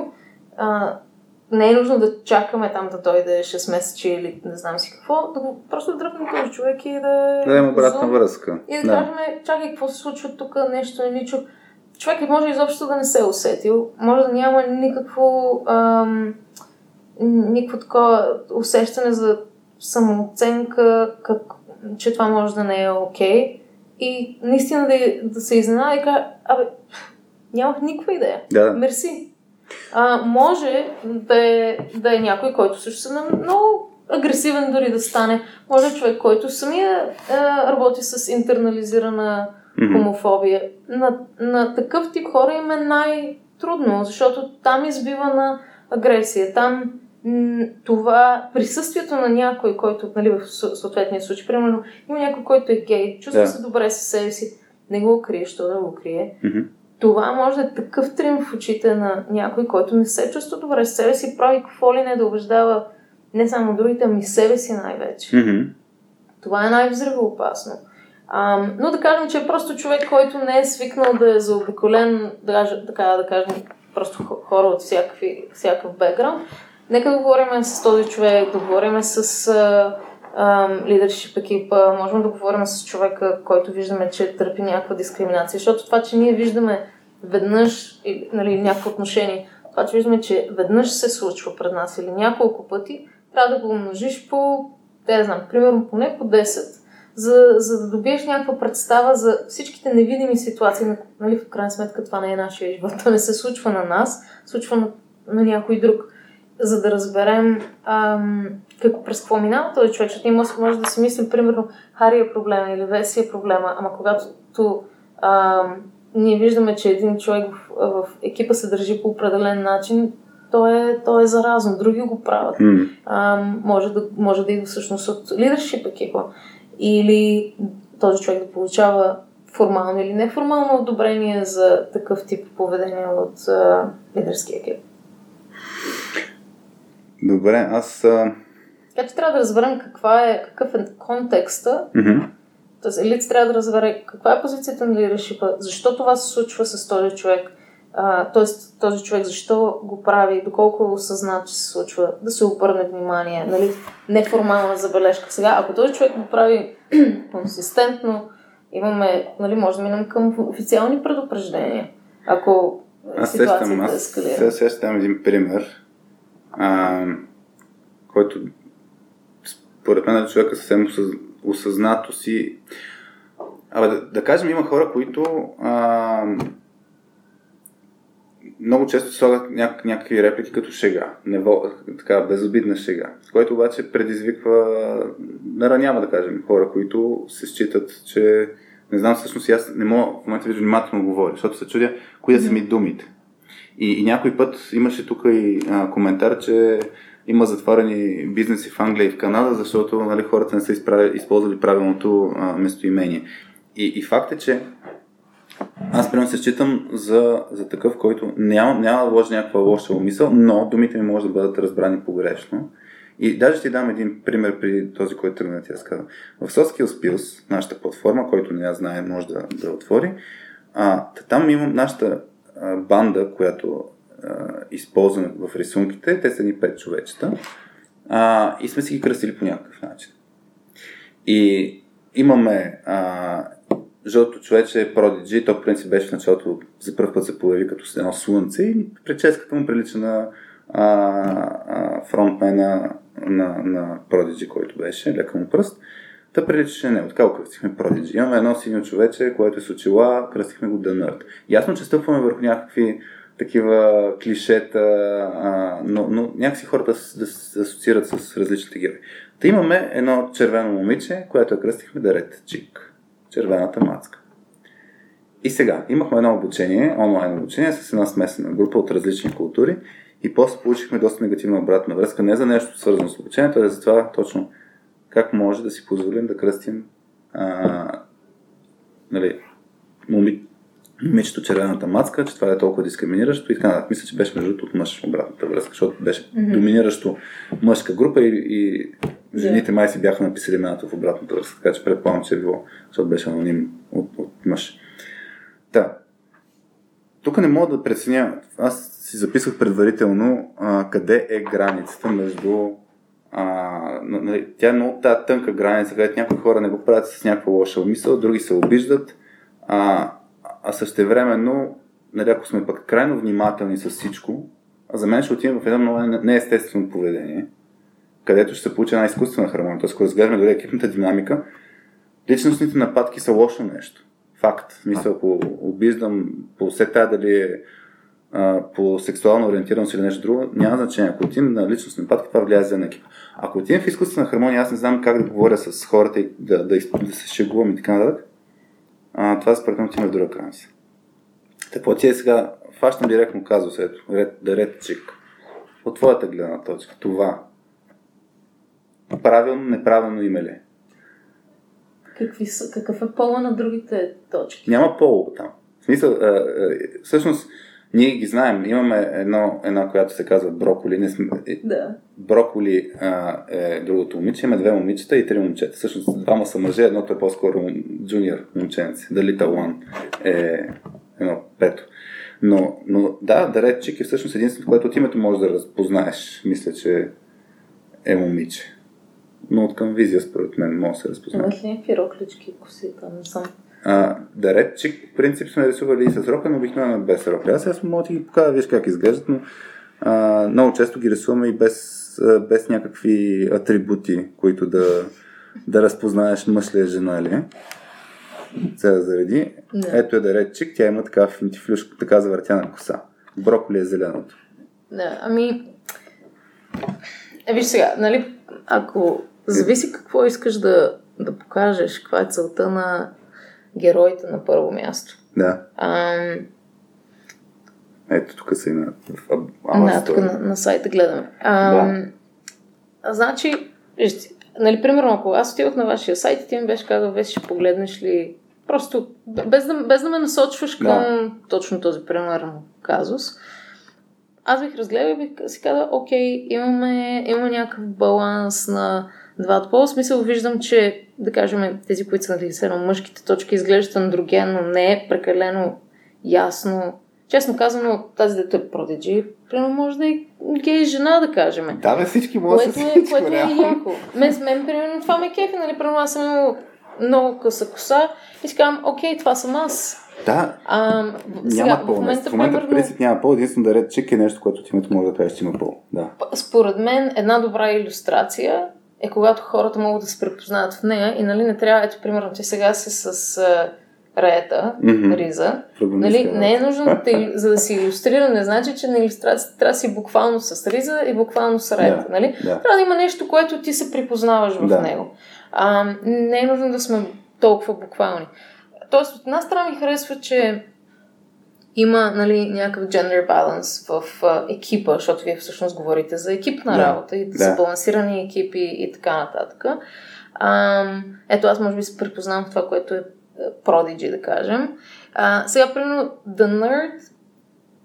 не е нужно да чакаме там да дойде 6 месече или не знам си какво, да го просто дръпнем този човек и да... Да има обратна връзка. И да, да. кажем, чакай, какво се случва тук, нещо не ни чу. Човек може изобщо да не се е усетил, може да няма никакво, ам, никакво такова усещане за самооценка, как, че това може да не е окей. Okay. И наистина да, да се изненада и кажа, абе, нямах никаква идея. Да. Мерси. А, може да е, да е някой, който също са много агресивен дори да стане. Може е човек, който самия а, работи с интернализирана хомофобия. На, на такъв тип хора им е най-трудно, защото там избива на агресия. Там това присъствието на някой, който нали, в съответния случай, примерно има някой, който е гей, чувства да. се добре със себе си, не го крие, що да го крие. Mm-hmm това може да е такъв трим в очите на някой, който не се чувства добре с себе си, прави какво ли не да убеждава не само другите, ами себе си най-вече. Mm-hmm. Това е най-взрывоопасно. А, но да кажем, че е просто човек, който не е свикнал да е заобиколен, да, така да кажем, просто хора от всякакви, всякакъв бекграунд. Нека да говорим с този човек, да говорим с лидершип екипа, можем да говорим с човека, който виждаме, че търпи някаква дискриминация, защото това, че ние виждаме веднъж, нали, някакво отношение, това, че виждаме, че веднъж се случва пред нас или няколко пъти, трябва да го умножиш по, не знам, примерно поне по 10, за, за да добиеш някаква представа за всичките невидими ситуации, нали, в крайна сметка това не е нашия живот, това не се случва на нас, случва на, на някой друг. За да разберем ам, как, през какво минава този човек, защото ние може да си мислим, примерно, Хари е проблема или Веси е проблема, ама когато ам, ние виждаме, че един човек в, в екипа се държи по определен начин, то е, то е заразно. Други го правят. Mm. А, може, да, може да идва всъщност от лидершип екипа. Или този човек да получава формално или неформално одобрение за такъв тип поведение от а, лидерския екип. Добре, аз. А... Така че трябва да разберем каква е, какъв е контекста, mm-hmm. Тоест, елит трябва да разбере каква е позицията на лидершипа, защо това се случва с този човек, т.е. този човек защо го прави, доколко е осъзнат, че се случва, да се обърне внимание, нали, неформална забележка. Сега, ако този човек го прави консистентно, имаме, нали, може да минем към официални предупреждения. Ако аз ситуацията аз ескалира. Сега сещам един пример, а, който според мен човека съвсем осъзнато си. Абе, да, да кажем, има хора, които а, много често слагат няк- някакви реплики като шега, нево, така безобидна шега, с което обаче предизвиква, наранява, да кажем, хора, които се считат, че не знам всъщност аз не мога в момента внимателно говоря, защото се чудя кои да са ми думите. И, и някой път имаше тук и а, коментар, че има затворени бизнеси в Англия и в Канада, защото нали, хората не са изправили, използвали правилното а, местоимение. И, и факт е, че аз примерно се считам за, за такъв, който няма, няма да вложи някаква лоша умисъл, но думите ми може да бъдат разбрани погрешно. И даже ти дам един пример при този, който тръгна ти разказвам. В Soft Skills нашата платформа, който не я знае, може да, да отвори. А, там имам нашата банда, която използваме в рисунките. Те са ни пет човечета. А, и сме си ги кръстили по някакъв начин. И имаме а, жълто човече Prodigy, то в принцип беше в началото, за първ път се появи като едно слънце и прическата му прилича на а, а, фронтмена на, на Prodigy, който беше, лека му пръст. Та приличаше не, така кръстихме Prodigy. Имаме едно синьо човече, което е с очила, кръстихме го The. Ясно, че стъпваме върху някакви такива клишета, а, но, но някакси хората да, се асоциират с различните герои. Та имаме едно червено момиче, което е кръстихме Дарет Чик. Червената мацка. И сега, имахме едно обучение, онлайн обучение с една смесена група от различни култури и после получихме доста негативна обратна връзка, не за нещо свързано с обучението, а за това точно как може да си позволим да кръстим а, нали, моми, момичето червената мацка, че това е толкова дискриминиращо и така нататък. Мисля, че беше между от мъж обратната връзка, защото беше mm-hmm. доминиращо мъжка група и, и жените yeah. май си бяха написали имената в обратната връзка, така че предполагам, че е било, защото беше аноним от, от мъж. Да. Тук не мога да преценя, аз си записах предварително а, къде е границата между нали, тя е много тази тънка граница, където някои хора не го правят с някаква лоша мисъл, други се обиждат, а, а същевременно, нали, ако сме пък крайно внимателни с всичко, а за мен ще отидем в едно много неестествено поведение, където ще се получи една изкуствена хармония. Тоест, ако разгледаме дори екипната динамика, личностните нападки са лошо нещо. Факт. Мисля, ако обиждам по все тая дали е а, по сексуална ориентираност или нещо друго, няма значение. Ако отидем на личностни нападки, това влияе за екипа. Ако отидем в изкуствена хармония, аз не знам как да говоря с хората и да, да, да, да се шегувам и така нататък. А, това според мен отива в друга крайност. Какво ти е сега? Фащам директно казус, ето, ред, да ред чик. От твоята гледна точка, това правилно, неправилно име ли? Какви са, какъв е пола на другите точки? Няма пол там. В смисъл, а, а, всъщност, ние ги знаем. Имаме едно, една, която се казва броколи. Не сме, е, да. Броколи а, е другото момиче. Има две момичета и три момчета. Всъщност, двама са мъже, едното е по-скоро джуниор момченце. The Little One е едно пето. Но, но да, Даретчик е всъщност единственото, което от името можеш да разпознаеш. Мисля, че е момиче но от към визия, според мен, може да се разпознае. Имаш ли някакви роклички коси там? Не съм. А, да ред, че в принцип сме рисували и с рока, но обикновено без рока. Аз сега мога да ги покажа, виж как изглеждат, но а, много често ги рисуваме и без, без някакви атрибути, които да, да разпознаеш мъж ли е жена ли е. Сега зареди. Да. Ето е да редчик, тя има така финтифлюшка, така завъртяна коса. Броколи е зеленото. Да, ами... Е, виж сега, нали, ако Зависи какво искаш да, да покажеш, каква е целта на героите на първо място. Да. А, Ето тук са има в Да, тук на, на сайта гледаме. А, да. Значи, нали, примерно, ако аз отидох на вашия сайт и ти ми беше казал, ве ще погледнеш ли Просто без да, без да ме насочваш към да. точно този примерно казус. Аз бих разгледал и бих си казал, окей, имаме, имаме някакъв баланс на двата пола. смисъл виждам, че, да кажем, тези, които са на мъжките точки изглеждат андрогенно, не е прекалено ясно. Честно казано, тази дето е продиджи, примерно може да е гей жена, да кажем. Да, бе, всички може да е, Което е яко. Мен, мен, примерно, това ме кефи, нали, примерно аз съм имал много къса коса и си казвам, окей, това съм аз. Да. А, сега, няма пол. В момента, в момента примерно, принцип няма пол. Единствено да ред чек е нещо, което ти може да кажеш, че има пол. Да. Според мен една добра иллюстрация е когато хората могат да се препознаят в нея и нали не трябва, ето примерно, че сега си с а, раета, mm-hmm. риза, нали, не е нужно да те, за да си иллюстрира, не значи, че на иллюстрацията трябва да си буквално с риза и буквално с раета, yeah. нали? Yeah. Трябва да има нещо, което ти се припознаваш в yeah. него. А, не е нужно да сме толкова буквални. Тоест, от една страна ми харесва, че има нали, някакъв gender balance в а, екипа, защото вие всъщност говорите за екипна да, работа и да. за балансирани екипи и така нататък. А, ето аз може би се препознавам в това, което е Prodigy, да кажем. А, сега, примерно, The Nerd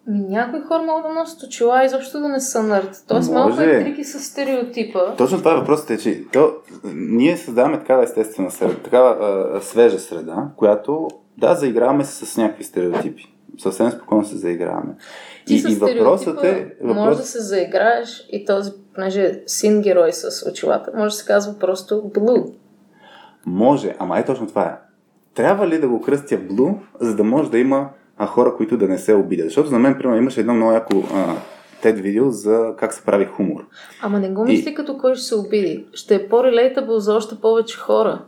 някои хора могат да носят очила, изобщо да не са нърд. Тоест Може. малко е трики с стереотипа. Точно това е въпросът е, че то, ние създаваме такава естествена среда, такава а, свежа среда, която да, заиграваме се с някакви стереотипи. Съвсем спокойно се заиграваме. Ти и, и въпросът е... Въпрос... Може да се заиграеш и този, понеже е син герой с очилата, може да се казва просто Blue. Може, ама е точно това е. Трябва ли да го кръстя Blue, за да може да има а, хора, които да не се обидят? Защото за мен, примерно, имаше едно много яко а, TED видео за как се прави хумор. Ама не го мисли И- като кой ще се обиди. Ще е по-релейтабл за още повече хора.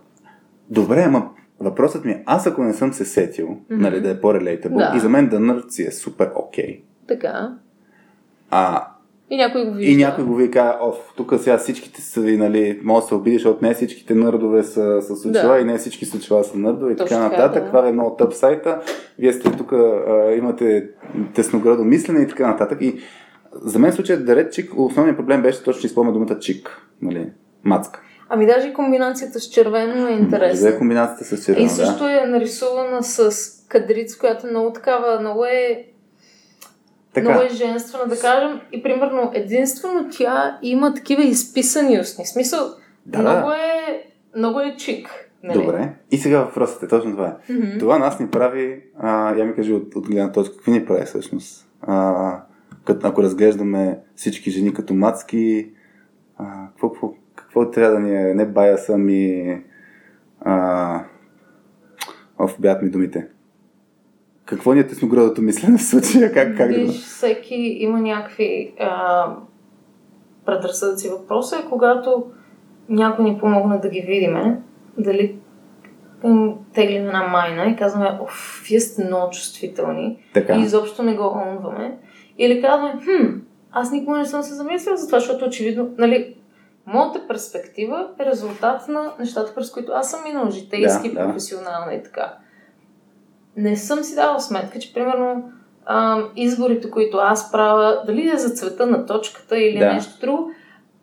Добре, ама въпросът ми е, аз ако не съм се сетил, Мгм. нали, да е по-релейтабл, Да. и за мен да нърд си е супер окей, Така. а И някой го вижда. И някой го ви каже, оф, тук сега всичките са ви, нали, може да се обидиш, защото не всичките нърдове са с очила Да. и не всички с очила са нърдове и така нататък. да. Това е много тъп сайта. Вие сте тук, а, имате тесноградо мислене и така нататък. И за мен случаят да ред чик, основният проблем беше точно, че използваме думата чик, нали, мацка. Ами даже и комбинацията с червено е интересна. да е комбинацията с червено, И също да. е нарисувана с кадрица, която е много такава, много е, Така, много е женствена, да кажем. И примерно единствено тя има такива изписани устни. Смисъл, Да, много, да. е, много е чик. Нали? добре. И сега въпросът е точно това. е. Мгм. Това нас ни прави, а, я ми кажи от, от гледна точка, какви ни прави всъщност? А, като, ако разглеждаме всички жени като мацки, а, какво, какво, какво трябва да ни е, не баяса ми, а, оф, бят ми думите. Какво ни е тесноградото мислене в случая? Как, как да. Виж, всеки има някакви а, предразсъдъци. Въпросът е, когато някой ни помогне да ги видиме, дали теглим една майна и казваме, оф, вие сте много чувствителни Така. и изобщо не го онваме. Или казваме, хм, аз никога не съм се замислила за това, защото очевидно, нали, моята перспектива е резултат на нещата, през които аз съм минал, житейски, Да, да. професионална и така. Не съм си дала сметка, че примерно а, изборите, които аз правя, дали е за цвета на точката или Да. нещо друго,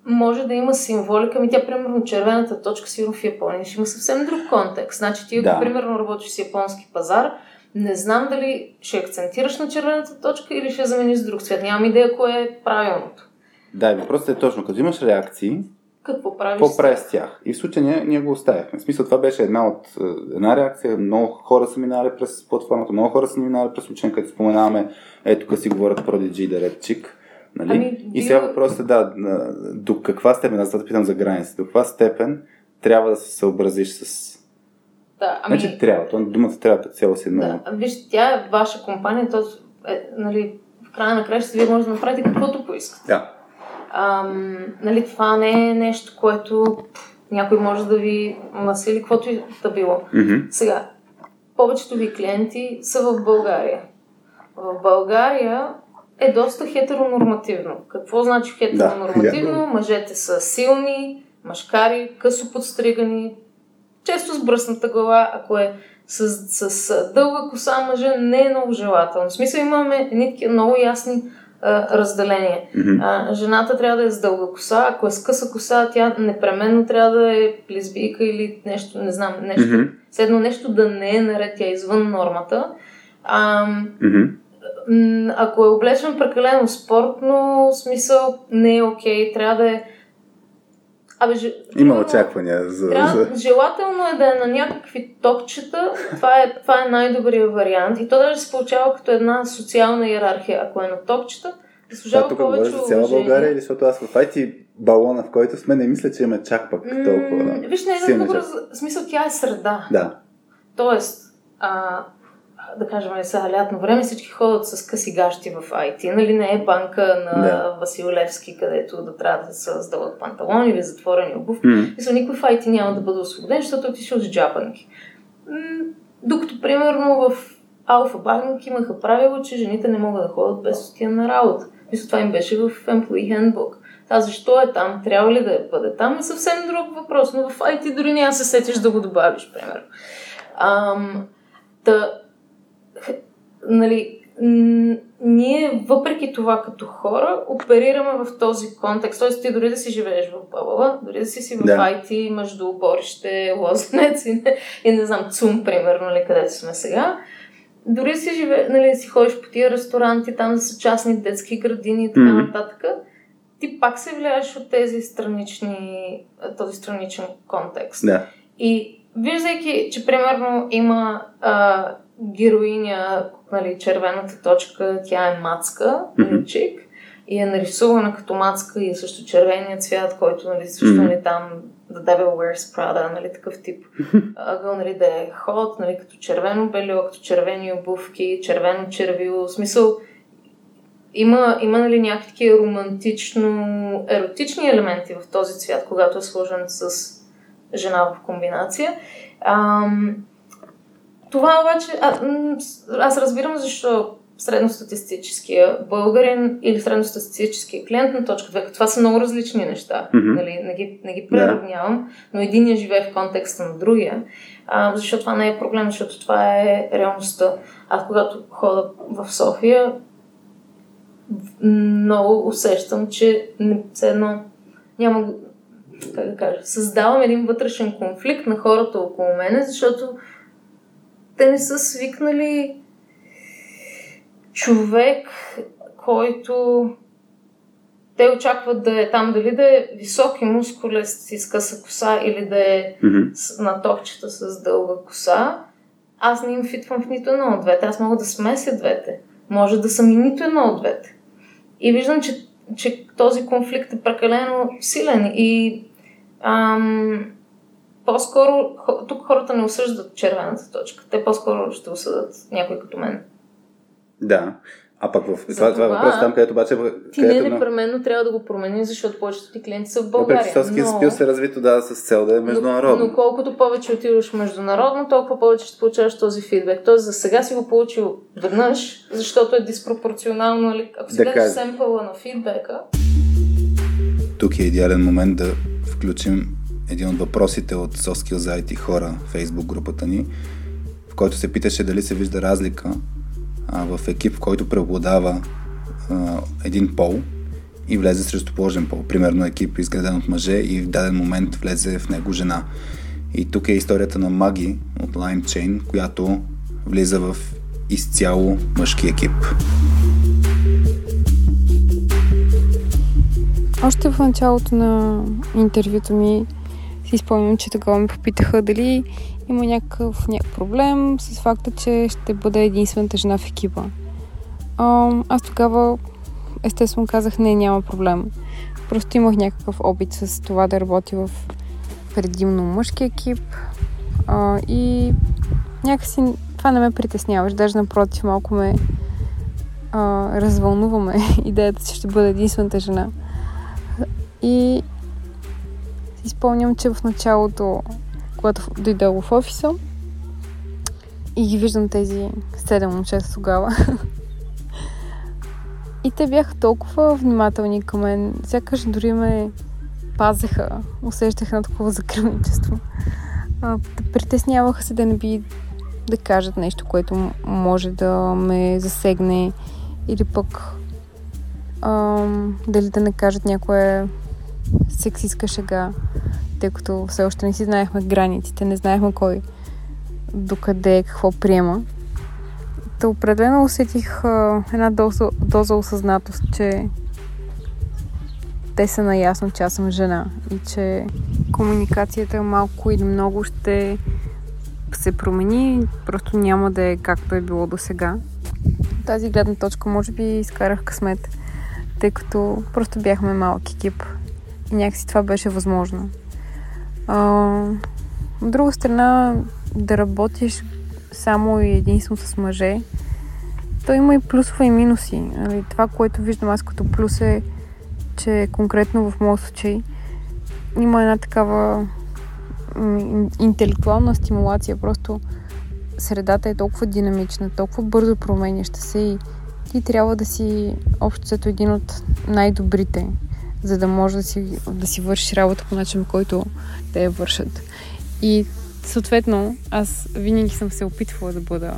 може да има символика. Ми тя, примерно, червената точка, сигурно в Япония ще има съвсем друг контекст. Значи, ти, ако, Да. примерно, работиш с японски пазар, не знам дали ще акцентираш на червената точка или ще замениш с друг цвет. Нямам идея кое е правилното. Да, въпросът е точно, като имаш реакции, Какво правиш? какво тях? с тях? И в случая ние, ние го оставяхме. В смисъл, това беше една от е, една реакция. Много хора са минали през платформата, много хора са минали през учен, като споменаваме, ето тук си говорят Prodigy да Red Chick. Нали? Ами, И сега въпросът е да, на- до каква степен, аз да питам за граници, до каква степен трябва да се съобразиш с... Да, ами, Значи трябва, то думата трябва като цяло си едно. да. Виж, тя е ваша компания, т.е. Е, нали, в края на кращата вие може да направите каквото поискате. Да. Ам, нали, това не е нещо, което някой може да ви насили, каквото и да било. Мгм. Сега, повечето ви клиенти са в България. В България е доста хетеронормативно. Какво значи хетеронормативно? Да, Мъжете са силни, мъжкари, късо подстригани, често с бръсната глава, ако е с, с, с дълга коса мъжа, не е много желателно. В смисъл имаме едни такива много ясни а, разделения. Мгм. А, жената трябва да е с дълга коса, ако е с къса коса, тя непременно трябва да е лесбийка или нещо, не знам, нещо. Мгм. Седно нещо да не е наред, тя е извън нормата. А, м, ако е облечен прекалено спортно, смисъл не е окей, трябва да е... Абе, же... Има очаквания за... За... желателно е да е на някакви топчета. Това е, това е най-добрият вариант. И то даже се получава като една социална иерархия. Ако е на топчета, заслужава тук повече за цяла уважение. България или защото аз в IT балона, в който сме, не мисля, че имаме чак пък толкова. М, Виж, не е много раз... Смисъл, тя е среда. Да. Тоест, а, да кажем, сега лятно време, всички ходят с къси гащи в IT. Нали не е банка на Да. Васил Левски, където да трябва да са с дълъг панталон или затворени обув. М. Мисля, никой в IT няма да бъде освободен, защото отишъл с джапанки. Докато, примерно, в Алфа Банк имаха правило, че жените не могат да ходят без сутия на работа. Мисля, това им беше в Employee Handbook. Та защо е там? Трябва ли да е бъде там? Е съвсем друг въпрос. Но в IT дори няма се сетиш да го добавиш, примерно. Ам, та, нали, ние въпреки това като хора оперираме в този контекст. Тоест ти дори да си живееш в Бълъла, дори да си си в Да. IT, между Борище, Лозенец и не, и не знам, ЦУМ, примерно, или където сме сега, дори си живе, нали, си ходиш по тия ресторанти, там да са частни детски градини и така mm-hmm. нататък, ти пак се влияеш от тези странични, този страничен контекст. Да. И виждайки, че примерно има а, героиня, нали, червената точка, тя е мацка, mm-hmm. чик, и е нарисувана като мацка и е също червения цвят, който нали, също mm-hmm. нали, там The Devil Wears Prada, нали, такъв тип ъгъл, нали, да е ход, нали, като червено бельо, като червени обувки, червено червило, в смисъл има, има нали, някакви романтично еротични елементи в този цвят, когато е сложен с жена в комбинация. Ам, това обаче, а, аз разбирам защо средностатистическия българин или средностатистическия клиент на точка 2. Това са много различни неща. Mm-hmm. Нали, не, ги, не ги преравнявам, но единия живее в контекста на другия. А, защото това не е проблем, защото това е реалността. Аз когато хода в София, много усещам, че все едно няма как да кажа, създавам един вътрешен конфликт на хората около мене, защото те не са свикнали човек, който те очакват да е там, дали да е висок и мускулест и с къса коса или да е mm-hmm. на токчета с дълга коса. Аз не им фитвам в нито едно от двете. Аз мога да смеся двете. Може да съм и нито едно от двете. И виждам, че, че този конфликт е прекалено силен и ам, по-скоро тук хората не осъждат червената точка. Те по-скоро ще осъдат някой като мен. Да. А пък в това, това, е въпрос там, където обаче... Ти където, не непременно трябва да го промениш, защото повечето ти клиенти са в България. Въпреки но... скил се развито да с цел да е международно. Но, но колкото повече отидеш международно, толкова повече ще получаваш този фидбек. Тоест за сега си го получил веднъж, защото е диспропорционално. Нали? Ако си да гледаш семпъла на фидбека... Тук е идеален момент да включим един от въпросите от Soft Skills IT хора, Facebook групата ни, в който се питаше дали се вижда разлика а, в екип, в който преобладава а, един пол и влезе срещу положен пол. Примерно екип изграден от мъже и в даден момент влезе в него жена. И тук е историята на Маги от Lime Chain, която влиза в изцяло мъжки екип. Още в началото на интервюто ми си спомням, че такова ме попитаха дали има някакъв, някакъв проблем с факта, че ще бъде единствената жена в екипа. Аз тогава естествено казах не, няма проблем. Просто имах някакъв опит с това да работя в предимно мъжки екип а, и някакси това не ме притесняваш, даже напротив малко ме а, развълнуваме идеята, че ще бъде единствената жена. И си спомням, че в началото когато дойда в офиса и ги виждам тези седем момчета тогава. и те бяха толкова внимателни към мен, сякаш дори ме пазеха, усещах на такова закръвничество. притесняваха се да не би да кажат нещо, което може да ме засегне или пък ам, дали да не кажат някоя сексистка шега тъй като все още не си знаехме границите, не знаехме кой докъде какво приема. Та определено усетих а, една доза, доза осъзнатост, че те са наясно, че аз съм жена и че комуникацията малко или много ще се промени, просто няма да е както е било до сега. Тази гледна точка може би изкарах късмет, тъй като просто бяхме малък екип някакси това беше възможно. А, от друга страна, да работиш само и единствено с мъже, то има и плюсове и минуси. Нали? Това, което виждам аз като плюс е, че конкретно в моят случай има една такава интелектуална стимулация. Просто средата е толкова динамична, толкова бързо променяща се и ти трябва да си общо един от най-добрите за да може да си, да си вършиш работа по начин, който те я вършат. И съответно, аз винаги съм се опитвала да бъда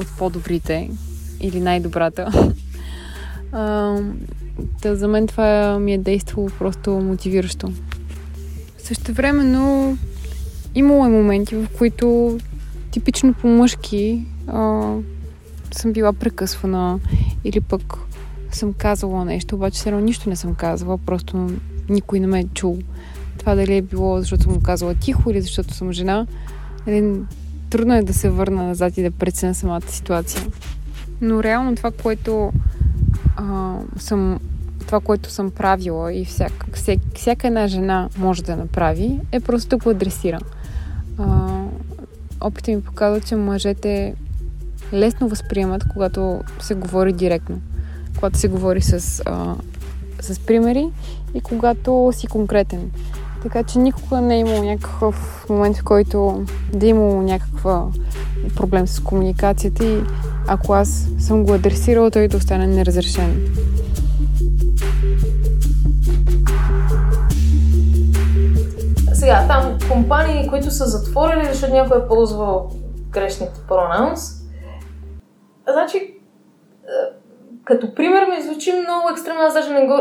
от по-добрите или най-добрата. А, да, за мен това ми е действало просто мотивиращо. Също времено имало е моменти, в които типично по-мъжки а, съм била прекъсвана или пък съм казала нещо, обаче все едно нищо не съм казала, просто никой не ме е чул. Това дали е било защото съм му казала тихо или защото съм жена, нали, трудно е да се върна назад и да преценя самата ситуация. Но реално това, което а, съм това, което съм правила и всяка, всяка, всяка една жена може да направи, е просто да го адресира. А, опитът ми показва, че мъжете лесно възприемат, когато се говори директно. Когато се говори с, а, с примери и когато си конкретен. Така че никога не е имало някакъв момент, в който да е имало някаква проблем с комуникацията и ако аз съм го адресирала, той да остане неразрешен. Сега, там компании, които са затворили, защото някой е ползвал грешните пронаунс. Значи, като пример ми звучи много екстремно, аз даже не, го,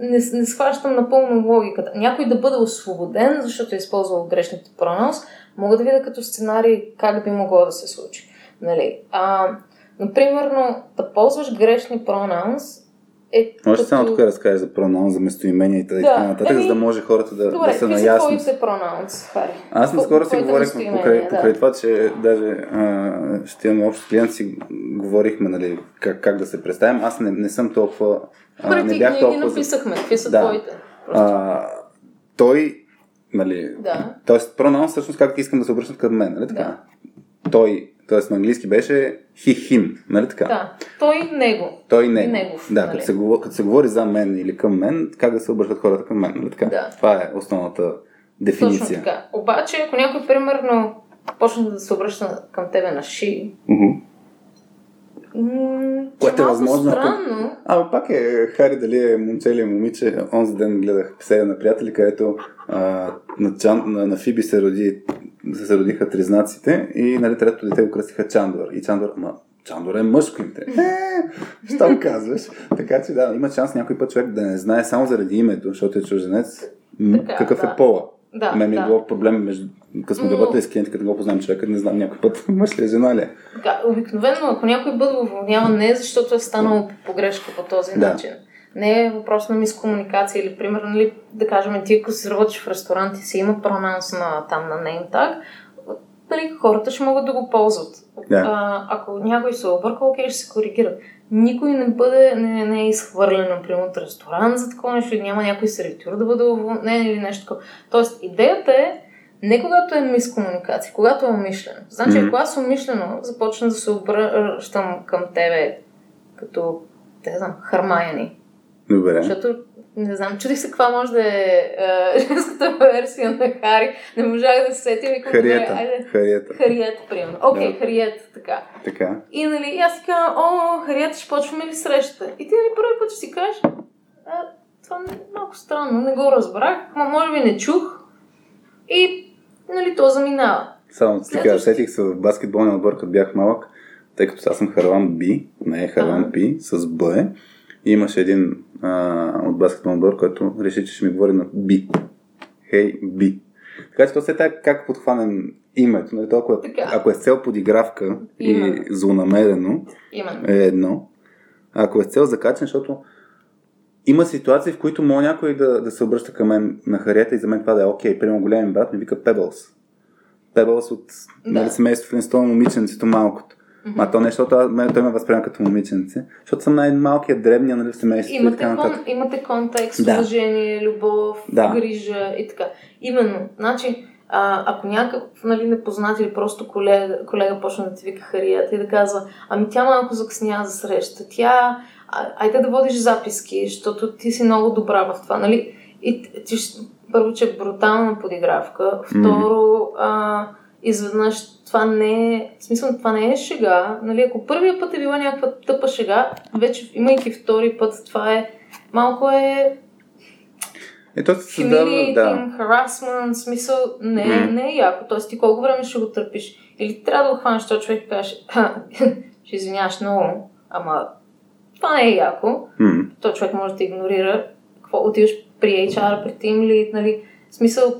не, не схващам напълно логиката. Някой да бъде освободен, защото е използвал грешните пронаунс, мога да видя като сценарий как би могло да се случи. Нали? А, например, да ползваш грешни пронаунс е Може като... само тук да разкажеш за пронаун, за местоимения и така Да, нататък, за да може хората да, Добре, да са наясно. твоите пронаунс, Хари? Аз наскоро си местоимения, покрай, да. покрай това, че даже а, ще имаме общ клиент, си говорихме нали, как, как да се представим. Аз не, не съм толкова... А, Добре, не бях ние ги толкова... за- написахме. Какви са Да. твоите? Просто. А, той, нали, Да. Тоест, пронаун всъщност как искам да се обръщат към мен, нали така? Той, т.е. на английски беше he, him, нали така? Да. Той, него. Той не. Негов, да, нали? като, се, говори- като се говори за мен или към мен, как да се обръщат хората към мен, нали така? Да. Това е основната Точно дефиниция. така. Обаче, ако някой, примерно, почне да се обръща към тебе на ши, Мгм. М- Което е възможно, ако- странно. А, пак е, Хари, дали е момче или е момиче. Онзи ден гледах писания на приятели, където а, на, Чан, на, на Фиби се, роди, се родиха тризнаците и нали, третото дете го кръстиха Чандор. И Чандор, ама Чандор е мъжко им те. Е, що казваш? Така че да, има шанс някой път човек да не знае само заради името, защото е чужденец, м- Така, какъв да. е пола. Да, Мен ми е да. било проблем между... Като сме работили с клиенти, като го познавам човека, не знам някой път мъж ли е, жена ли е. Така, обикновено, ако някой бъде уволняван, не е защото е станал по погрешка по този Да. начин. Не е въпрос на мискомуникация или, примерно, нали, да кажем, ти ако си работиш в ресторант и си има пронаунс на, там на name tag, нали, хората ще могат да го ползват. Да. А, ако някой се обърка, окей, ще се коригира. Никой не бъде, не, не е изхвърлен, например, от ресторант за такова нещо, няма някой сервитюр да бъде уволнен или нещо такова. Тоест, идеята е не когато е мискомуникация, когато е умишлено. Значи, Мгм. ако аз умишлено започна да се обръщам към тебе като, не знам, Хармаяни, Добре. защото не знам, чудих се каква може да е е женската версия на Хари. Не можах да се сетя. Викам, Хариета. айде. Хариета. Хариет, примерно. Окей, Да. Хариет, така. Така. И нали, и аз си казвам, о, Хариет, ще почваме ли среща? И ти нали първи път ще си кажеш, а, това е малко странно, не го разбрах, ма може би не чух. И, нали, то заминава. Само ти кажа, сетих се в баскетболния отбор, като бях малък, тъй като аз съм Харлан Би, не е Харлан Ага. Пи, с Б. имаше един а, от баскетболния отбор, който реши, че ще ми говори на Би. Хей, Би. Така че то се така как подхванем името, нали, толкова, Така. ако е с цел подигравка Именно. и злонамерено, Именно. е едно. А ако е с цел закачане, защото има ситуации, в които може някой да, да се обръща към мен на харета и за мен това да е окей. Примерно големия брат ми вика Pebbles. Pebbles от Да. нали, семейство Флинстон, момиченцето малкото. Ма то не, защото аз- мен, той ме възприема като момиченце, защото съм най-малкият дребния нали, в семейството Имате, така кон, имате контекст, Да. уважение, любов, Да. грижа и така. Именно, значи, а, ако някакъв нали, непознат или просто колега, колега почне да ти вика Харията и да казва, ами тя малко закъсня за среща, тя, а, айде да водиш записки, защото ти си много добра в това, нали? И ти, първо, че е брутална подигравка, второ, а, изведнъж това не е, в смисъл, това не е шега, нали, ако първия път е била някаква тъпа шега, вече имайки втори път, това е, малко е Ето се създава, да. harassment, смисъл, не, М. не е яко. Тоест ти колко време ще го търпиш? Или трябва да го хванеш този човек и кажеш, «Ха, ще извиняваш много, ама това не е яко. М. Той човек може да игнорира. Какво отиваш при HR, при Team Lead, нали? Смисъл,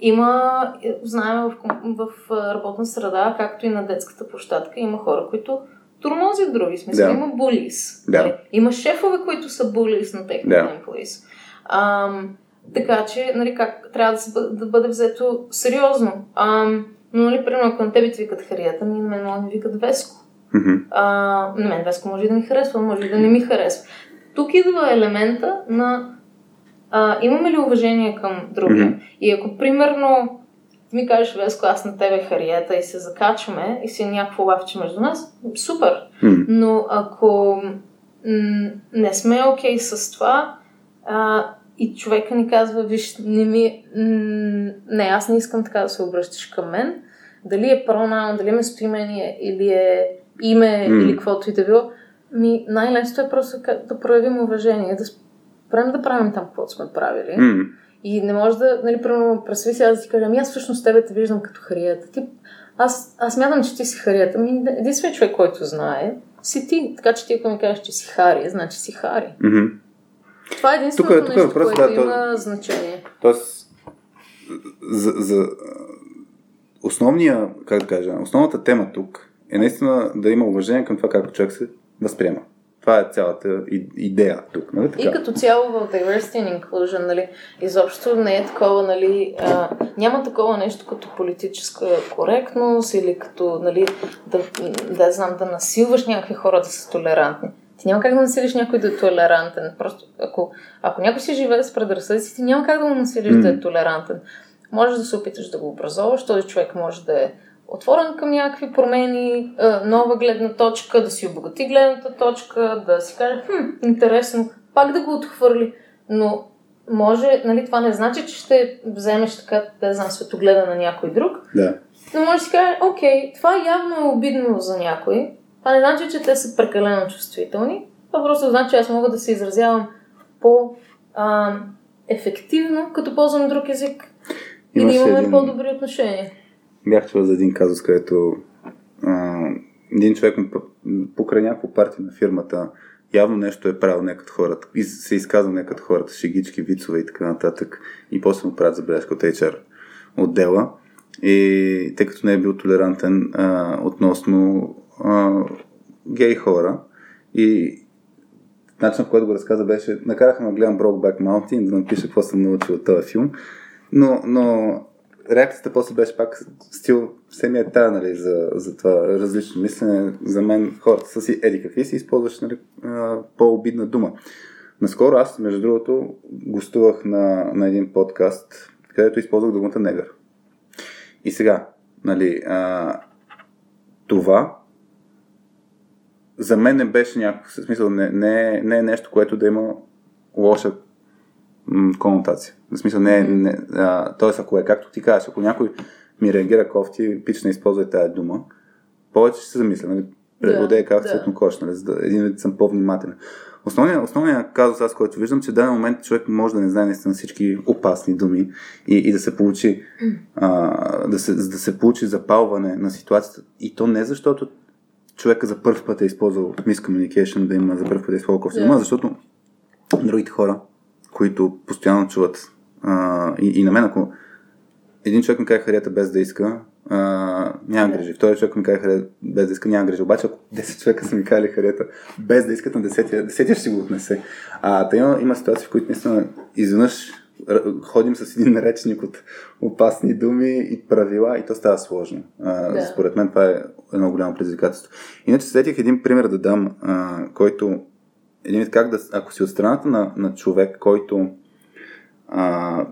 има, е, знаем в, в работна среда, както и на детската площадка, има хора, които турмозят други. Смисъл, Да. има булис. Да. Има шефове, които са булис на техните Да. employees. Ам, така че, нали, как трябва да, бъ- да бъде взето сериозно. Ам, но, нали, примерно, ако на тебе ти викат Харията, ми на мен да ми викат Веско. Мгм. А, на мен Веско може да ми харесва, може да не ми харесва. Тук идва елемента на а, имаме ли уважение към другия. Мгм. И ако, примерно, ми кажеш, Веско, аз на тебе Харията и се закачваме и си е някакво лавче между нас, супер. М. Но ако м- не сме окей с това а, и човека ни казва, виж, не ми, м- не, аз не искам така да се обръщаш към мен, дали е пронаун, дали е местоимение или е име М. или каквото и да било, ми най-лесното е просто да проявим уважение, да спрем да правим там каквото сме правили. М. И не може да, нали, примерно, представи си аз да ти кажа, ами аз всъщност тебе те виждам като харията. Ти, аз, аз мятам, че ти си харията. Ами, единственият човек, който знае, си ти. Така че ти, ако ми кажеш, че си Хари, значи си Хари. Мгм. Това е единственото Тук е- тук е нещо, въпрос, което да, то- има значение. Тоест, за, за основния, как да кажа, основната тема тук е наистина да има уважение към това как човек се възприема. Това е цялата идея тук, нали така? И като цяло в Diversity and Inclusion, нали, изобщо не е такова, нали, а, няма такова нещо като политическа коректност или като, нали, да, да знам, да насилваш някакви хора да са толерантни. Ти няма как да насилиш някой да е толерантен. Просто ако, ако някой си живее с предразсъдици, ти няма как да му насилиш да е толерантен. Можеш да се опиташ да го образоваш, този човек може да е отворен към някакви промени, а, нова гледна точка, да си обогати гледната точка, да си каже, хм, интересно, пак да го отхвърли. Но може, нали, това не значи, че ще вземеш така, да знам, светогледа на някой друг, Да. но може да си каже, окей, това явно е обидно за някой. Това не значи, че те са прекалено чувствителни. Това просто значи, че аз мога да се изразявам по а, ефективно, като ползвам друг език. И да имаме един- по-добри отношения. Бях чувал за един казус, където а, един човек покрай някакво парти на фирмата явно нещо е правил не като хората. И се изказал не като хората, шегички, вицове и така нататък. И после му правят забележка от HR отдела. И тъй като не е бил толерантен а, относно а, гей хора и начинът, по който го разказа беше, накараха ме да гледам Brokeback Mountain, да напиша какво съм научил от този филм. Но, но реакцията после беше пак стил все ми е тая, нали, за, за това различно мислене. За мен хората са си еди какви си използваш нали, по-обидна дума. Наскоро аз, между другото, гостувах на, на един подкаст, където използвах думата негър. И сега, нали, а, това за мен не беше някакво, в смисъл, не, не, не е нещо, което да има лоша м, конотация. В смисъл, не, е- не а, т.е. ако е както ти кажеш, ако някой ми реагира кофти, пич не използва тази дума, повече ще се замисля, нали? Преводея Да, как да. цветно кош, нали? За един вид съм по-внимателен. Основният, основният казус, аз който виждам, че в даден момент човек може да не знае наистина всички опасни думи и, и да се получи а, да, се, да се получи запалване на ситуацията. И то не защото човека за първ път е използвал miscommunication, да има за първ път е използвал дума, Да. защото другите хора, които постоянно чуват а, и, и на мен, ако един човек ми каже харията без да иска, а, няма грижи. Втори човек ми каже харията без да иска, няма грижи. Обаче ако 10 човека са ми казали харията без да искат на 10, 10 ще си го отнесе. А, та има, има ситуации, в които наистина изведнъж ходим с един речник от опасни думи и правила и то става сложно. А, Да. Според мен това е едно голямо предизвикателство. Иначе сетих един пример да дам, а, който един вид как да, ако си от страната на, на човек, който а, а,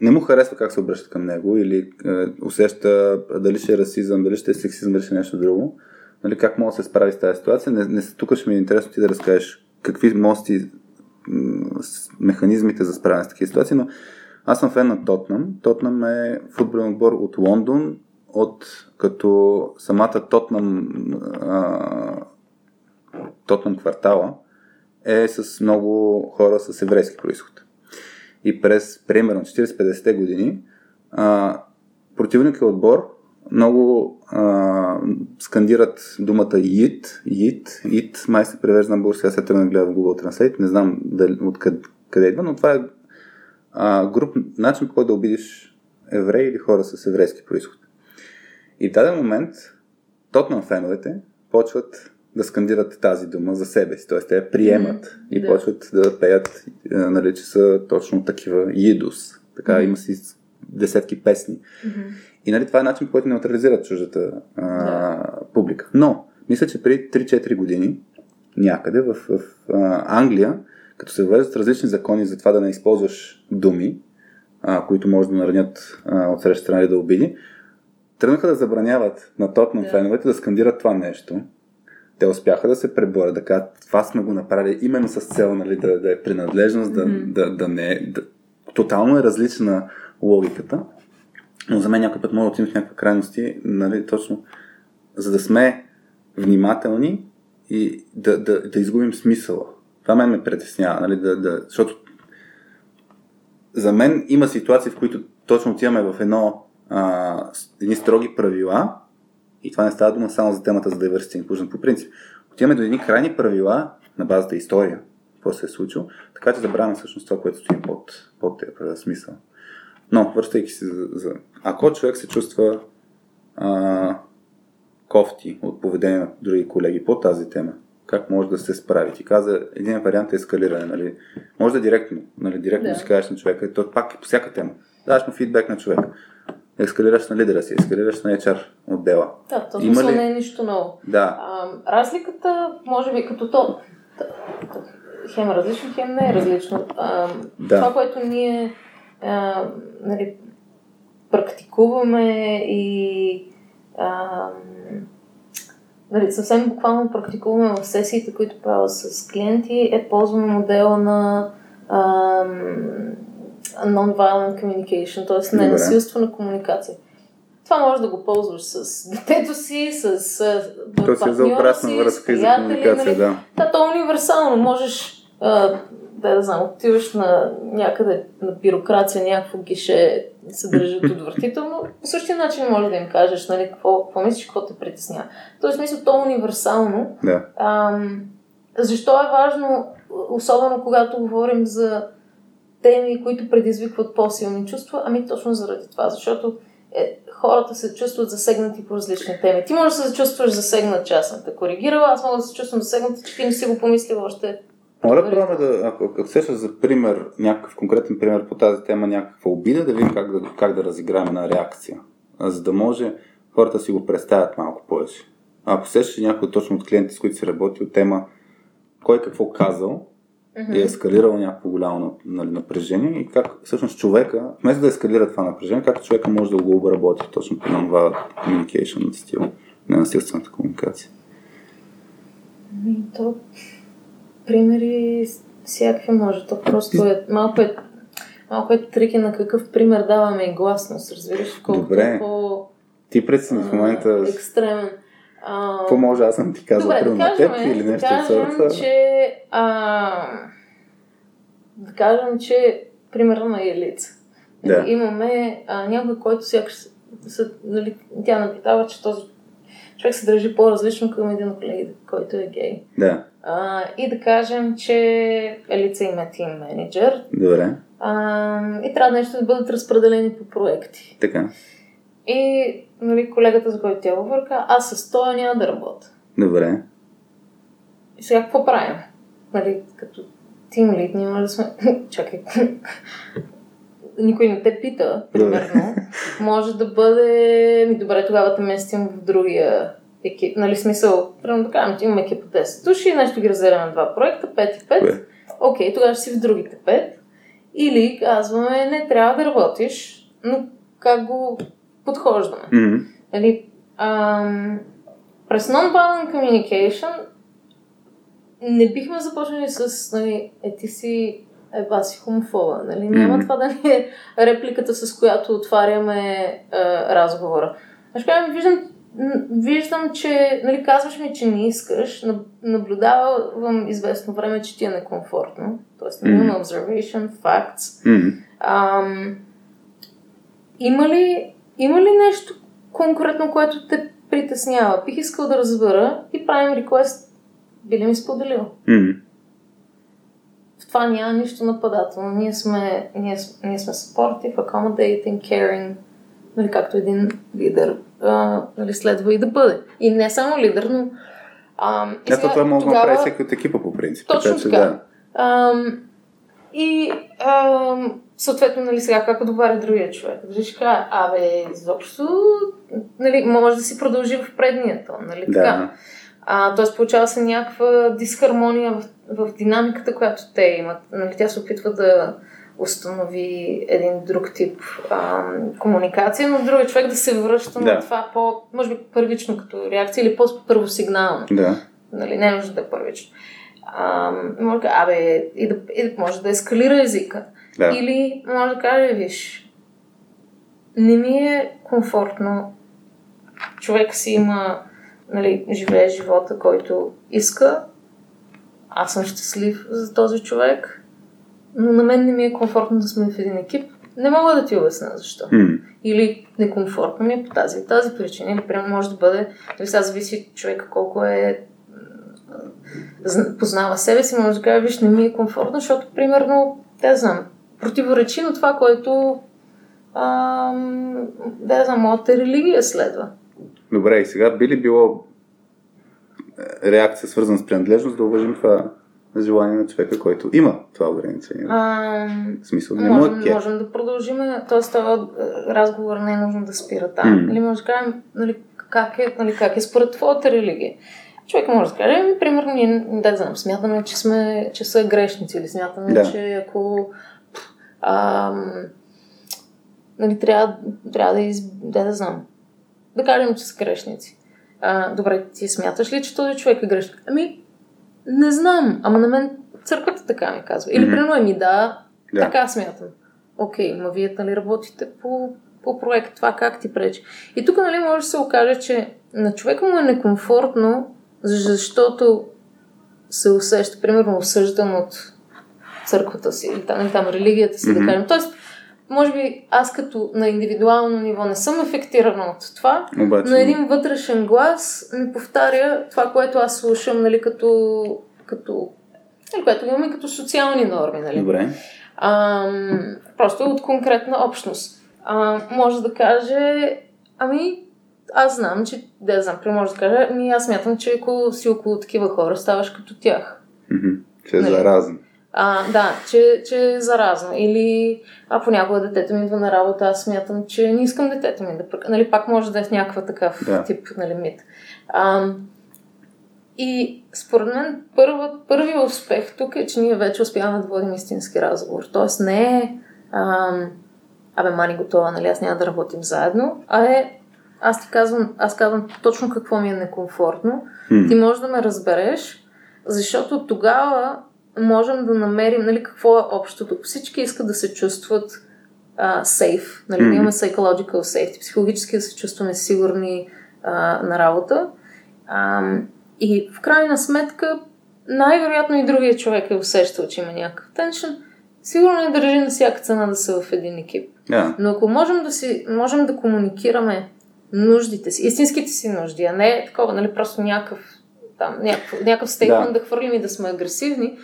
не му харесва как се обръща към него или а, усеща дали ще е расизъм, дали ще е сексизъм, дали ще е нещо друго, нали, как може да се справи с тази ситуация. Не, не, тук ще ми е интересно ти да разкажеш какви мости механизмите за справяне с такива ситуации, но аз съм фен на Тотнам. Тотнам е футболен отбор от Лондон, от като самата Тотнам а, Тотнам квартала е с много хора с еврейски происход. И през, примерно, 40-50-те години а, противникът отбор много а, скандират думата ИТ, ИТ, ИТ, май се превежда на български, аз се тръгна да гледа в Google Translate, не знам дали, от къде, къде идва, но това е а, груп, начин по който да обидиш евреи или хора с еврейски происход. И в даден момент Тотнам феновете почват да скандират тази дума за себе си. Тоест, те я приемат mm-hmm. и Да. почват да пеят, е, нали, че са точно такива идус. Така Мгм. има си десетки песни. И нали, това е начин, по който неутрализират чуждата а, публика. Но, мисля, че преди 3-4 години някъде в, в а, Англия, като се въвеждат различни закони за това да не използваш думи, а, които може да наранят а, от среща страна или да обиди, тръгнаха да забраняват на Тотнам Да. феновете да скандират това нещо. Те успяха да се преборят, да кажат, това сме го направили именно с цел нали, да, да е принадлежност, да, Мгм. да, да не е. Да, тотално е различна логиката. Но за мен някой път може да отидем в някакви крайности, нали, точно за да сме внимателни и да, да, да изгубим смисъла. Това мен ме притеснява, нали, да, да, защото за мен има ситуации, в които точно отиваме в едно, а, едни строги правила и това не става дума само за темата за diversity and inclusion по принцип. Отиваме до едни крайни правила на базата история, какво се е случило, така че забравяме всъщност това, което стои под, под тези смисъл. Но, връщайки се за, за... Ако човек се чувства а, кофти от поведение на други колеги по тази тема, как може да се справи? Ти каза, един вариант е ескалиране, нали? Може да е директно, нали? Директно да. Да. си кажеш на човека, и то пак е по всяка тема. Даваш му фидбек на човека. Ескалираш на лидера си, ескалираш на HR отдела. Да, то Има ли- не е нищо ново. Да, А, разликата, може би, като то, хем е различно, хем не е различно. А, Да. Това, което ние а, нали, практикуваме и а, нали, съвсем буквално практикуваме в сесиите, които правя с клиенти, е ползваме модела на а, non-violent communication, т.е. Ненасилствена комуникация. Това може да го ползваш с детето си, с а, то си е за партньора обратна си, връзка и за комуникация, нали? да. Да, то е универсално. Можеш а, да, да знам, отиваш на някъде на бюрокрация, някакво гише се държат отвратително. По същия начин може да им кажеш, нали, какво, какво мислиш, какво те притеснява. Този смисъл, то е универсално. Да. Ам, защо е важно, особено когато говорим за теми, които предизвикват по-силни чувства? Ами точно заради това, защото е, хората се чувстват засегнати по различни теми. Ти можеш да се чувстваш засегнат, че аз съм те коригирала, аз мога да се чувствам засегнат, че ти не си го помислил още. Мога да пробваме да, ако, ако сещаш за пример, някакъв конкретен пример по тази тема, някаква обида, да видим как да, как да разиграем една реакция. За да може хората си го представят малко повече. Ако сещаш някой точно от клиенти, с които си работил, тема кой какво казал и е ескалирал някакво голямо нали, напрежение и как всъщност човека, вместо да ескалира това напрежение, как човека може да го обработи точно по това communication стил, ненасилствената комуникация. Ами, то примери всякакви може. То просто е малко е малко е трики на какъв пример даваме и гласност, разбираш? Колко Добре. по Ти прецени в момента екстремен. А, какво може аз съм ти казал Добре, да на теб кажем, или да нещо от кажем, сорта. че а, да кажем, че примерно на Елица. Да. Имаме а, някой, който сякаш нали, тя напитава, че този човек се държи по-различно към един от колегите, който е гей. Да, А, и да кажем, че Елица има тим менеджер добре. а, и трябва нещо да бъдат разпределени по проекти. Така, И нали, колегата, за който тя говори, каза, аз с този няма да работя. добре. И сега какво правим? Нали, като тим лид, ние може да сме... Чакай. Никой не те пита, примерно. Може да бъде... Ми добре, тогава те местим в другия екип. Нали, смисъл, примерно да кажем, имаме екип от 10 души, нещо ги разделяме на два проекта, 5 и 5. Кое? Окей, тогава ще си в другите 5. Или казваме, не трябва да работиш, но как го подхождаме? М, Нали, ам, през non-violent communication не бихме започнали с, нали, е ти си еба си хомофоба, нали? Няма Мгм. това да ни е репликата, с която отваряме а, разговора. Ще кажем, виждам, виждам, че, нали, казваш ми, че не искаш, наб- наблюдавам известно време, че ти е некомфортно. Тоест, Мгм. имаме observation, facts. м. Ам, има, ли, има ли нещо конкретно, което те притеснява? Бих искал да разбера и правим реквест. Би ли ми споделил? М. В това няма нищо нападателно. Ние сме, ние, ние сме supportive, accommodating, caring, нали, както един лидер а, нали, следва и да бъде. И не само лидер, но А, и сега, това може тогава... да направи всеки от екипа по принцип. Точно така. Да. И а, съответно, нали, сега как отговаря другия човек? Дали ще кажа, абе, изобщо, нали, може да си продължи в предния тон, нали да. така? А, тоест получава се някаква дисхармония в, в динамиката, която те имат. Нали, тя се опитва да установи един друг тип а, комуникация, но другия човек да се връща да. на това по, може би първично като реакция или по-първосигнално. Да. Нали, не може да е първично. А, може да абе, и да, и да, може да ескалира езика. Да. Или може да каже, виж, не ми е комфортно, човек си има, нали, живее живота, който иска, аз съм щастлив за този човек, но на мен не ми е комфортно да сме в един екип. Не мога да ти обясня защо. Mm. Или некомфортно ми е по тази тази причина. Или прямо може да бъде, нали сега зависи човека колко е познава себе си, може да каже, виж, не ми е комфортно, защото, примерно, те знам, противоречи на това, което ам, да знам, моята религия следва. Добре, и сега би ли било е, реакция свързана с принадлежност да уважим това желание на човека, който има това ограничение? А, в смисъл, не можем, е можем да продължим, т.е. това разговор не е нужно да спира там. Mm. Или може да кажем, нали, как е, нали, как е според твоята религия. Човек може да каже, ами, примерно, ние, да знам, смятаме, че, сме, че са грешници или смятаме, да. че ако ам, нали, трябва, трябва да, из... да, да знам. Да кажем, че са грешници. А, добре, ти смяташ ли, че този човек е грешник? Ами, не знам, ама на мен църквата така ми казва. Или, mm-hmm. примерно, ми да, да, така смятам. Окей, ма вие нали работите по, по проект, това как ти пречи. И тук нали може да се окаже, че на човека му е некомфортно, защото се усеща, примерно, осъждан от църквата си или там, или там религията си, mm-hmm. да кажем. Тоест, може би аз като на индивидуално ниво не съм ефектирана от това, Обаче... но един вътрешен глас ми повтаря това, което аз слушам, нали, като, като нали, което имаме като социални норми, нали. Добре. А, просто от конкретна общност. А, може да каже, ами, аз знам, че, да знам, може да каже, ами аз смятам, че ако си около такива хора, ставаш като тях. Mm-hmm. Че е нали? заразен. А, да, че, че е заразно. Или а понякога детето ми идва на работа, аз смятам, че не искам детето ми да пръка. Нали, пак може да е в някаква такъв да. тип нали, мит. А, и според мен първа, първият успех тук е, че ние вече успяваме да водим истински разговор. Тоест не е а, абе, мани готова, нали, аз няма да работим заедно, а е аз ти казвам, аз казвам точно какво ми е некомфортно. Mm. Ти можеш да ме разбереш, защото тогава можем да намерим нали, какво е общото. Всички искат да се чувстват а, safe, нали, mm-hmm. имаме psychological safety, психологически да се чувстваме сигурни а, на работа. А, и в крайна сметка, най-вероятно и другия човек е усещал, че има някакъв теншън. Сигурно не държи на всяка цена да са в един екип. Yeah. Но ако можем да, си, можем да комуникираме нуждите си, истинските си нужди, а не такова, нали, просто някакъв там, някакъв, някакъв стейтмент да. да хвърлим и да сме агресивни,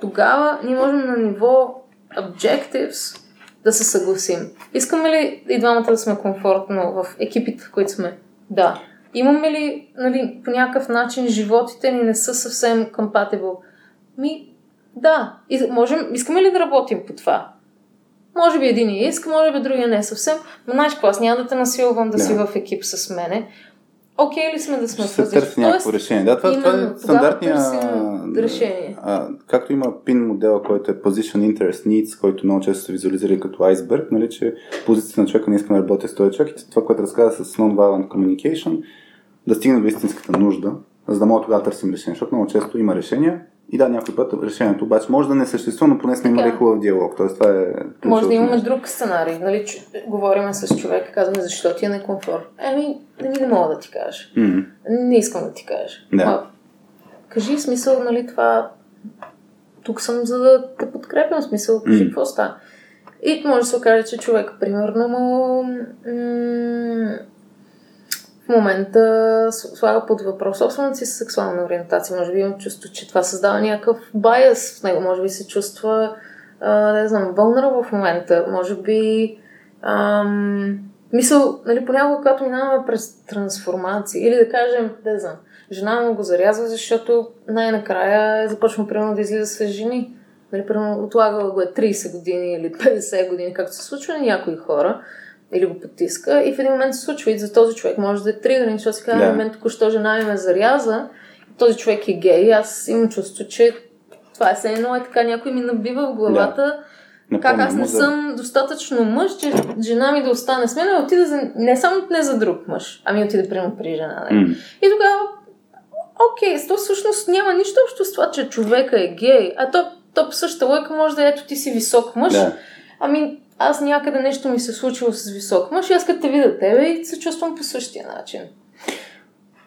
тогава ние можем на ниво objectives да се съгласим. Искаме ли и двамата да сме комфортно в екипите, в които сме? Да. Имаме ли нали, по някакъв начин животите ни не са съвсем compatible? Ми, да. И можем, искаме ли да работим по това? Може би един иска, може би другия не е съвсем. Но знаеш какво, аз няма да те насилвам да, да. си в екип с мене окей okay ли сме да сме Ще се търси някакво решение. Да, това, това е стандартния... решение. А, както има пин модела, който е Position Interest Needs, който много често се визуализира като айсберг, нали, че позицията на човека не иска да работи с този човек и това, което разказа с Non-Violent Communication, да стигне до истинската нужда, за да мога тогава да търсим решение, защото много често има решения, и да, някой път решението обаче може да не съществува, но поне сме имали хубав диалог. Тоест, това е може да имаме друг сценарий. Нали, че, говорим с човек, казваме защо ти е некомфорт. Еми, не, не мога да ти кажа. Mm-hmm. Не искам да ти кажа. Да. А, кажи смисъл, нали, това... Тук съм за да те подкрепям смисъл. Кажи mm-hmm. какво става. И може да се окаже, че човек, примерно, му... М- момента слага под въпрос собствената си сексуална ориентация. Може би имам чувство, че това създава някакъв байас в него. Може би се чувства, а, не знам, вълнара в момента. Може би... Ам, мисъл, нали, понякога, когато минаваме през трансформация, или да кажем, не знам, жена му го зарязва, защото най-накрая е започва примерно да излиза с жени. Нали, примерно отлагала го е 30 години или 50 години, както се случва на някои хора, или го потиска и в един момент се случва и за този човек може да е тригърен, защото си казва, да. момент току-що жена ми ме заряза, този човек е гей, аз имам чувство, че това е все едно е така, някой ми набива в главата, да. как аз не съм достатъчно мъж, че жена ми да остане с мен, а отида за, не само не за друг мъж, ами отида примерно при жена. Mm. И тогава, окей, то всъщност няма нищо общо с това, че човека е гей, а то, то същата лойка може да е, ето ти си висок мъж, да. ами аз някъде нещо ми се случило с висок мъж и аз като те видя тебе и се чувствам по същия начин.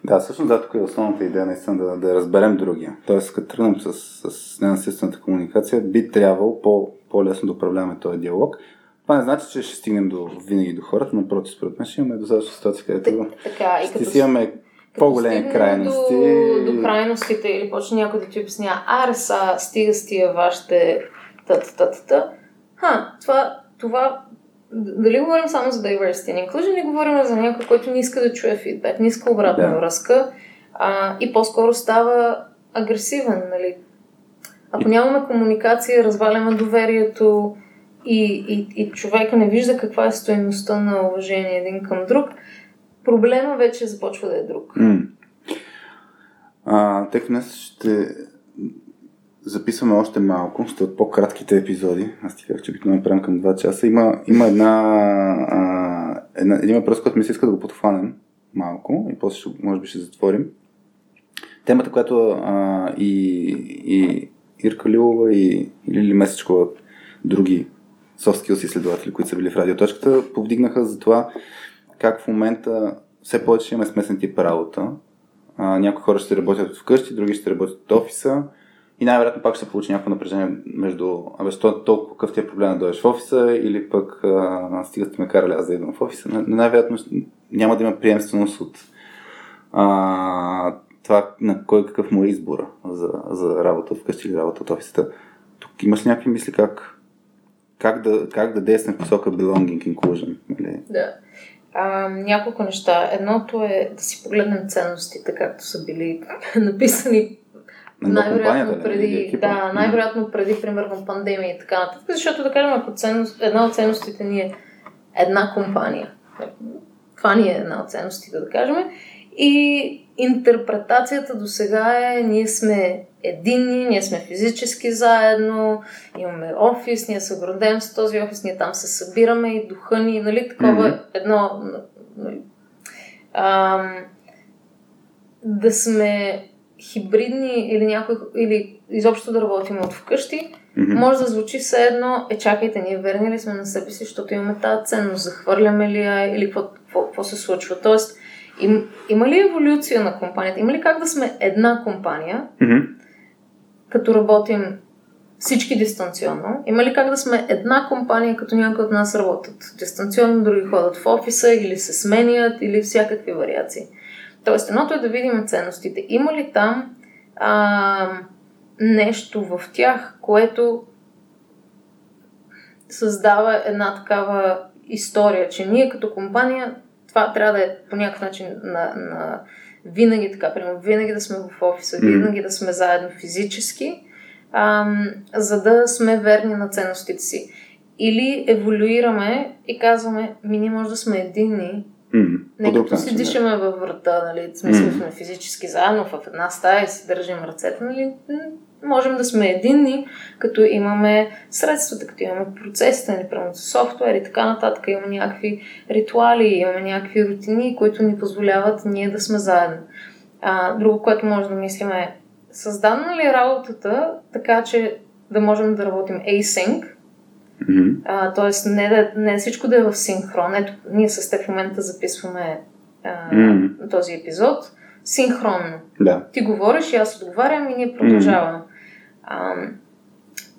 Да, всъщност да, тук е основната идея наистина да, да разберем другия. Тоест, като тръгнем с, с ненасилствената комуникация, би трябвало по, по-лесно да управляваме този диалог. Това не значи, че ще стигнем до, винаги до хората, напротив, според мен ще имаме достатъчно ситуации, където така, и ще си имаме по-големи крайности. До, до крайностите или почне някой да ти обясня, аре са, стига с тия вашите та-та-та-та. Ха, това, това дали говорим само за diversity and inclusion или говорим за някой, който не иска да чуе фидбек, не иска обратна да. връзка а, и по-скоро става агресивен, нали? Ако нямаме комуникация, разваляме доверието и, и, и човека не вижда каква е стоеността на уважение един към друг, проблема вече започва да е друг. Mm. А, тъй днес ще записваме още малко, ще от по-кратките епизоди. Аз ти казах, че обикновено правим към 2 часа. Има, има една, а, една, един въпрос, който ми се иска да го подхванем малко и после ще, може би ще затворим. Темата, която а, и, и Ирка Лилова и, и Лили Месечкова, други soft изследователи, които са били в радиоточката, повдигнаха за това как в момента все повече имаме смесен тип работа. А, някои хора ще работят вкъщи, други ще работят от офиса и най-вероятно пак ще се получи някакво напрежение между, абе, що толкова какъв ти е проблем да дойдеш в офиса или пък а, стига сте ме карали аз да идвам в офиса. Но най-вероятно няма да има приемственост от а, това на кой какъв му е избора за, за работа вкъщи или работа от офисата. Тук имаш ли някакви мисли как, как, да, как да действаме в посока belonging inclusion? Нали? Да. А, няколко неща. Едното е да си погледнем ценностите, както са били написани най-вероятно преди, да, най-вероятно преди, примерно, пандемия и така нататък. Защото, да кажем, ако ценност, една от ценностите ни е една компания, това ни е една от ценностите, да кажем, и интерпретацията до сега е, ние сме единни, ние сме физически заедно, имаме офис, ние се гордеем с този офис, ние там се събираме и духа ни, нали, такова mm-hmm. едно, нали, ам, да сме хибридни или някой, или изобщо да работим от вкъщи, mm-hmm. може да звучи все едно, е чакайте, ние верни ли сме на себе си, защото имаме тази ценност, захвърляме ли я или какво, какво, какво се случва. Тоест, им, има ли еволюция на компанията? Има ли как да сме една компания, mm-hmm. като работим всички дистанционно? Има ли как да сме една компания, като някои от нас работят дистанционно, други ходят в офиса или се сменят или всякакви вариации? Тоест, едното е да видим ценностите. Има ли там а, нещо в тях, което създава една такава история, че ние като компания това трябва да е по някакъв начин на, на винаги така, примерно, винаги да сме в офиса, винаги да сме заедно физически, ам, за да сме верни на ценностите си. Или еволюираме и казваме, ми ние може да сме единни, Mm, не като си дишаме във врата, нали, смисъл mm. сме физически заедно в една стая и си държим ръцете, нали, можем да сме единни, като имаме средствата, като имаме процесите, нали, примерно софтуер и така нататък, имаме някакви ритуали, имаме някакви рутини, които ни позволяват ние да сме заедно. А, друго, което може да мислим е, създадена ли е работата така, че да можем да работим async, Mm-hmm. А, тоест, не, да, не всичко да е в синхрон. Ето, ние с теб в момента записваме а, mm-hmm. този епизод синхронно. Да. Ти говориш и аз отговарям и ние продължаваме. Mm-hmm. А,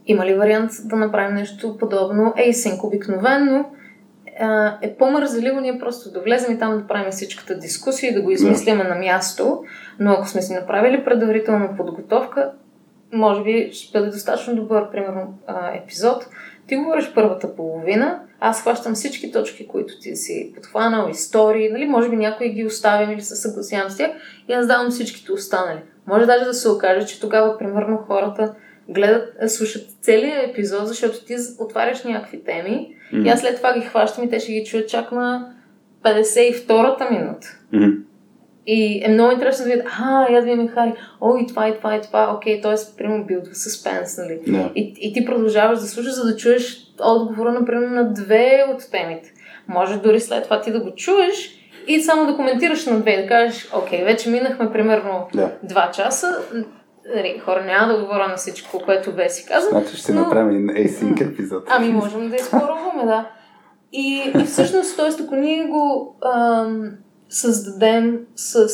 има ли вариант да направим нещо подобно? Async обикновено а, е по-мързеливо ние просто да влезем и там да правим всичката дискусия и да го измислиме yeah. на място, но ако сме си направили предварителна подготовка, може би ще бъде достатъчно добър, примерно, епизод, ти говориш първата половина, аз хващам всички точки, които ти си подхванал, истории, нали, може би някои ги оставям или се съгласявам с тях и аз давам всичките останали. Може даже да се окаже, че тогава, примерно, хората гледат, е, слушат целият епизод, защото ти отваряш някакви теми mm-hmm. и аз след това ги хващам и те ще ги чуят чак на 52-та минута. Mm-hmm. И е много интересно да видят, а, я да Хари, о, и това, и това, и това, окей, т.е. примерно билдва съспенс, нали? Да. И, и ти продължаваш да слушаш, за да чуеш отговора, например, на две от темите. Може дори след това ти да го чуеш и само да коментираш на две да кажеш, окей, вече минахме примерно Да. два часа, Нали, хора, няма да говоря на всичко, което Веси каза. Значи ще но- направим async епизод. Ами можем да изпоруваме, да. И, и всъщност, т.е. ако ние го ам, създадем с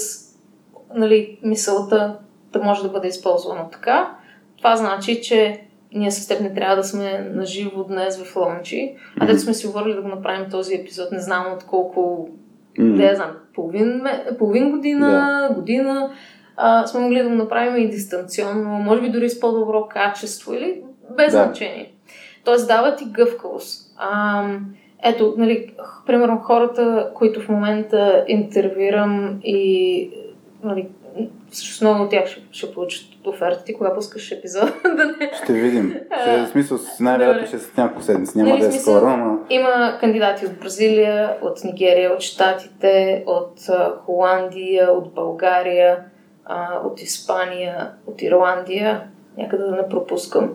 нали, мисълта да може да бъде използвано така, това значи, че ние с теб не трябва да сме наживо днес в лончи, а да сме си говорили да го направим този епизод, не знам от колко, М. да я знам, половин, половин година, година, а, сме могли да го направим и дистанционно, може би дори с по-добро качество или без Да. значение. Тоест дава ти гъвкавост. Ам, ето, нали, примерно хората, които в момента интервюирам и нали, всъщност много от тях ще, ще получат офертите, кога пускаш епизод. да не... Ще видим. Ще, в смисъл, най-вероятно ще е с няколко седмици. Няма Нали, да е смисъл- скоро, ама... Има кандидати от Бразилия, от Нигерия, от Штатите, от Холандия, от България, от Испания, от Ирландия. Някъде да не пропускам.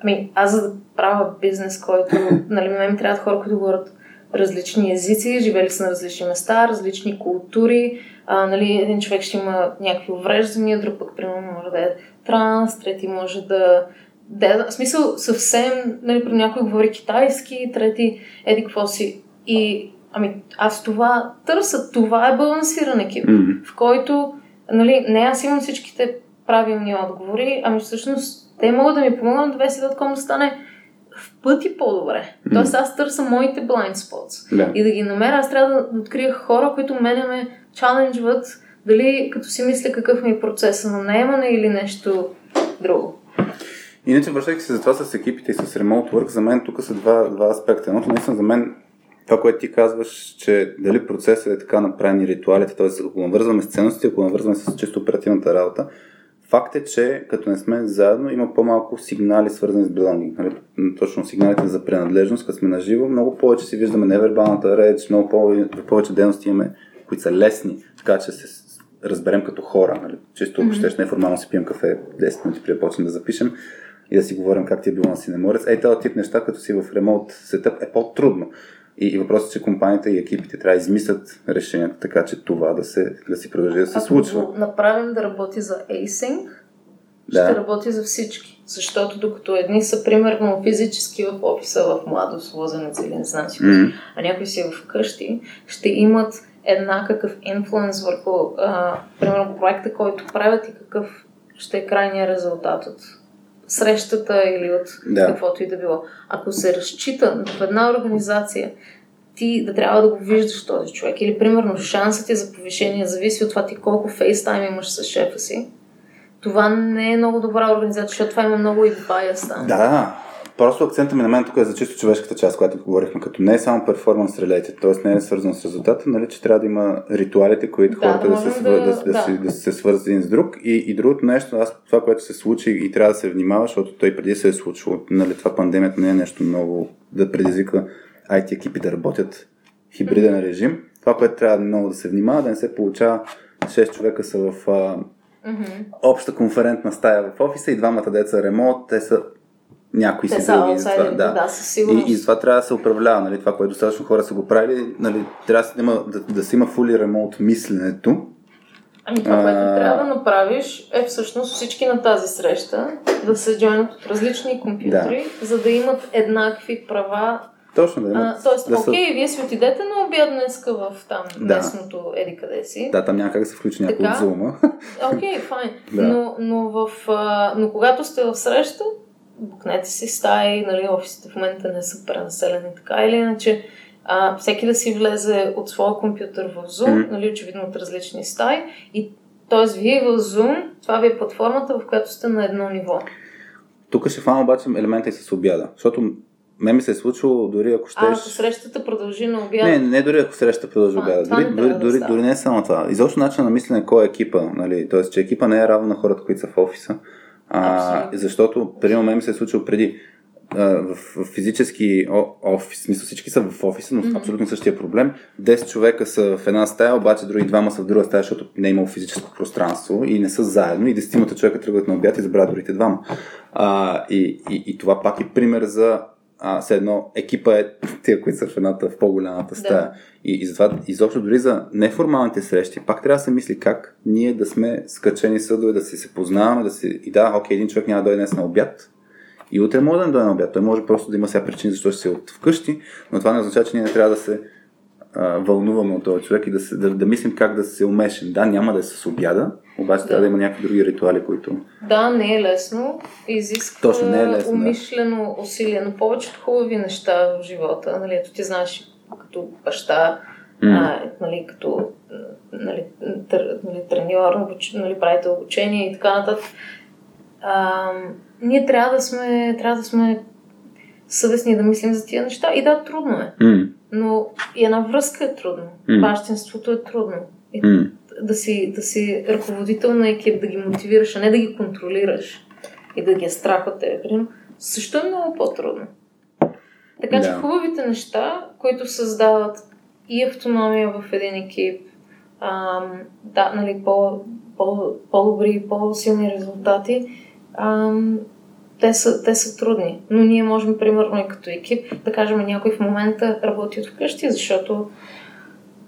Ами, аз за да правя бизнес, който, нали, мен ми трябват хора, които говорят различни езици, живели са на различни места, различни култури. А, нали, един човек ще има някакви увреждания, друг пък, примерно, може да е транс, трети може да... да в смисъл, съвсем, нали, при някой говори китайски, трети еди какво си. И, ами, аз това търся. Това е балансиран екип, М. в който, нали, не аз имам всичките правилни отговори, ами всъщност те могат да ми помогнат VC.com да стане в пъти по-добре. Мгм. Тоест аз търся моите blind spots. Да. И да ги намеря, аз трябва да открия хора, които мене ме чаленджват, дали като си мисля какъв ми е процеса на наемане или нещо друго. Иначе, връщайки се за това с екипите и с remote work, за мен тук са два, два аспекта. Едното, наистина, за мен, това, което ти казваш, че дали процесът е така направен и ритуалите, т.е. ако навързваме с ценности, ако навързваме с чисто оперативната работа, факт е, че като не сме заедно, има по-малко сигнали, свързани с белонгинг. Нали? Точно сигналите за принадлежност, като сме на живо, много повече си виждаме невербалната реч, много повече, повече дейности имаме, които са лесни, така че се разберем като хора. Нали? Чисто, ако щеш неформално си пием кафе 10 минути преди почнем да запишем и да си говорим как ти е било на Синеморец. Ей, този тип неща, като си в ремонт сетъп, е по-трудно. И, и въпросът е, че компаниите и екипите трябва да измислят решението, така че това да, се, да си продължи да се Ако случва. го направим да работи за Async, Да. ще работи за всички. Защото докато едни са примерно физически в офиса в младост, лозенец или не знам си, М. а някои си в къщи, ще имат еднакъв инфлуенс върху, а, примерно, проекта, който правят и какъв ще е крайният резултат от срещата или от Да. каквото и да било. Ако се разчита в една организация ти да трябва да го виждаш този човек или примерно шансът ти за повишение зависи от това ти колко фейстайм имаш с шефа си, това не е много добра организация, защото това има много и bias там. Да, просто акцента ми на мен тук е за чисто човешката част, която говорихме, като не е само перформанс related, т.е. не е свързано с резултата, нали, че трябва да има ритуалите, които Да, хората да се, да- да, да, да. си- да се свързват един с друг. И, и другото нещо, аз това, което се случи и трябва да се внимава, защото той преди се е случило, нали, това пандемията не е нещо много да предизвика IT екипи да работят хибриден режим. Това, което трябва много да се внимава, да не се получава 6 човека са в а, Мгм. обща конферентна стая в офиса и двамата деца ремонт, те са някои Те си са други. затова- да, със сигурност. И, и това трябва да се управлява, нали? това, което достатъчно хора са го правили, нали? трябва да, има, да, да се има fully remote мисленето. Ами това, което А. трябва да направиш е всъщност всички на тази среща да се джойнат от различни компютри, за да имат еднакви права. Точно да А, имат. тоест, да са- окей, вие си отидете на обяд днеска в там Да. местното еди къде си. Да, там няма как да се включи някой от зума. Окей, файн. Да. Но, но, в, но когато сте в среща, букнете си стаи, нали, офисите в момента не са пренаселени така или иначе. А, всеки да си влезе от своя компютър в Zoom, Мгм. нали, очевидно от различни стаи. И, т.е. вие в Zoom, това ви е платформата, в която сте на едно ниво. Тук ще фана обаче елемента и с обяда, защото ме ми се е случило, дори ако щеш... А, ако срещата продължи на обяд... Не, не дори ако срещата продължи обяд. Дори, дори, да дори, дори, не е само това. Изобщо начин на мислене кой е екипа. Нали? Тоест, че екипа не е равно на хората, които са в офиса. А, защото, примерно, ме ми се е случило преди в, в физически офис, смисъл всички са в офиса, но mm-hmm. абсолютно същия проблем. 10 човека са в една стая, обаче други двама са в друга стая, защото не е имало физическо пространство и не са заедно и 10 човека тръгват на обяд и забравят другите двама. А, и, и, и това пак е пример за а, все едно екипа е тия, които са в едната, в по-голямата стая. Да. И, и затова изобщо дори за неформалните срещи, пак трябва да се мисли как ние да сме скачени съдове, да си се познаваме, да си... И да, окей, един човек няма да дойде днес на обяд, и утре може да не дойде на обяд. Той може просто да има сега причини, защо ще се от вкъщи, но това не означава, че ние не трябва да се а, вълнуваме от този човек и да, се, да, да мислим как да се умешим. Да, няма да е с обяда, обаче да. трябва да има някакви други ритуали, които... Да, не е лесно. Изисква Точно, не е лесно, умишлено да. усилие, но повечето хубави неща в живота. Нали, ето ти знаеш, като баща, mm. а, нали, като нали, тр, нали, треньор, нали, правите обучение и така нататък. А, ние трябва да сме, трябва да сме съвестни да мислим за тия неща. И да, трудно е. Mm. Но и една връзка е трудно. Mm. Бащинството е трудно. И mm. Да, си, да си ръководител на екип, да ги мотивираш, а не да ги контролираш и да ги е страх от тебе. Също е много по-трудно. Така че хубавите неща, които създават и автономия в един екип, ам, да, нали, по, по, по-добри, по-силни резултати, ам, те, са, те са трудни. Но ние можем, примерно, и като екип, да кажем, някой в момента работи от вкъщи, защото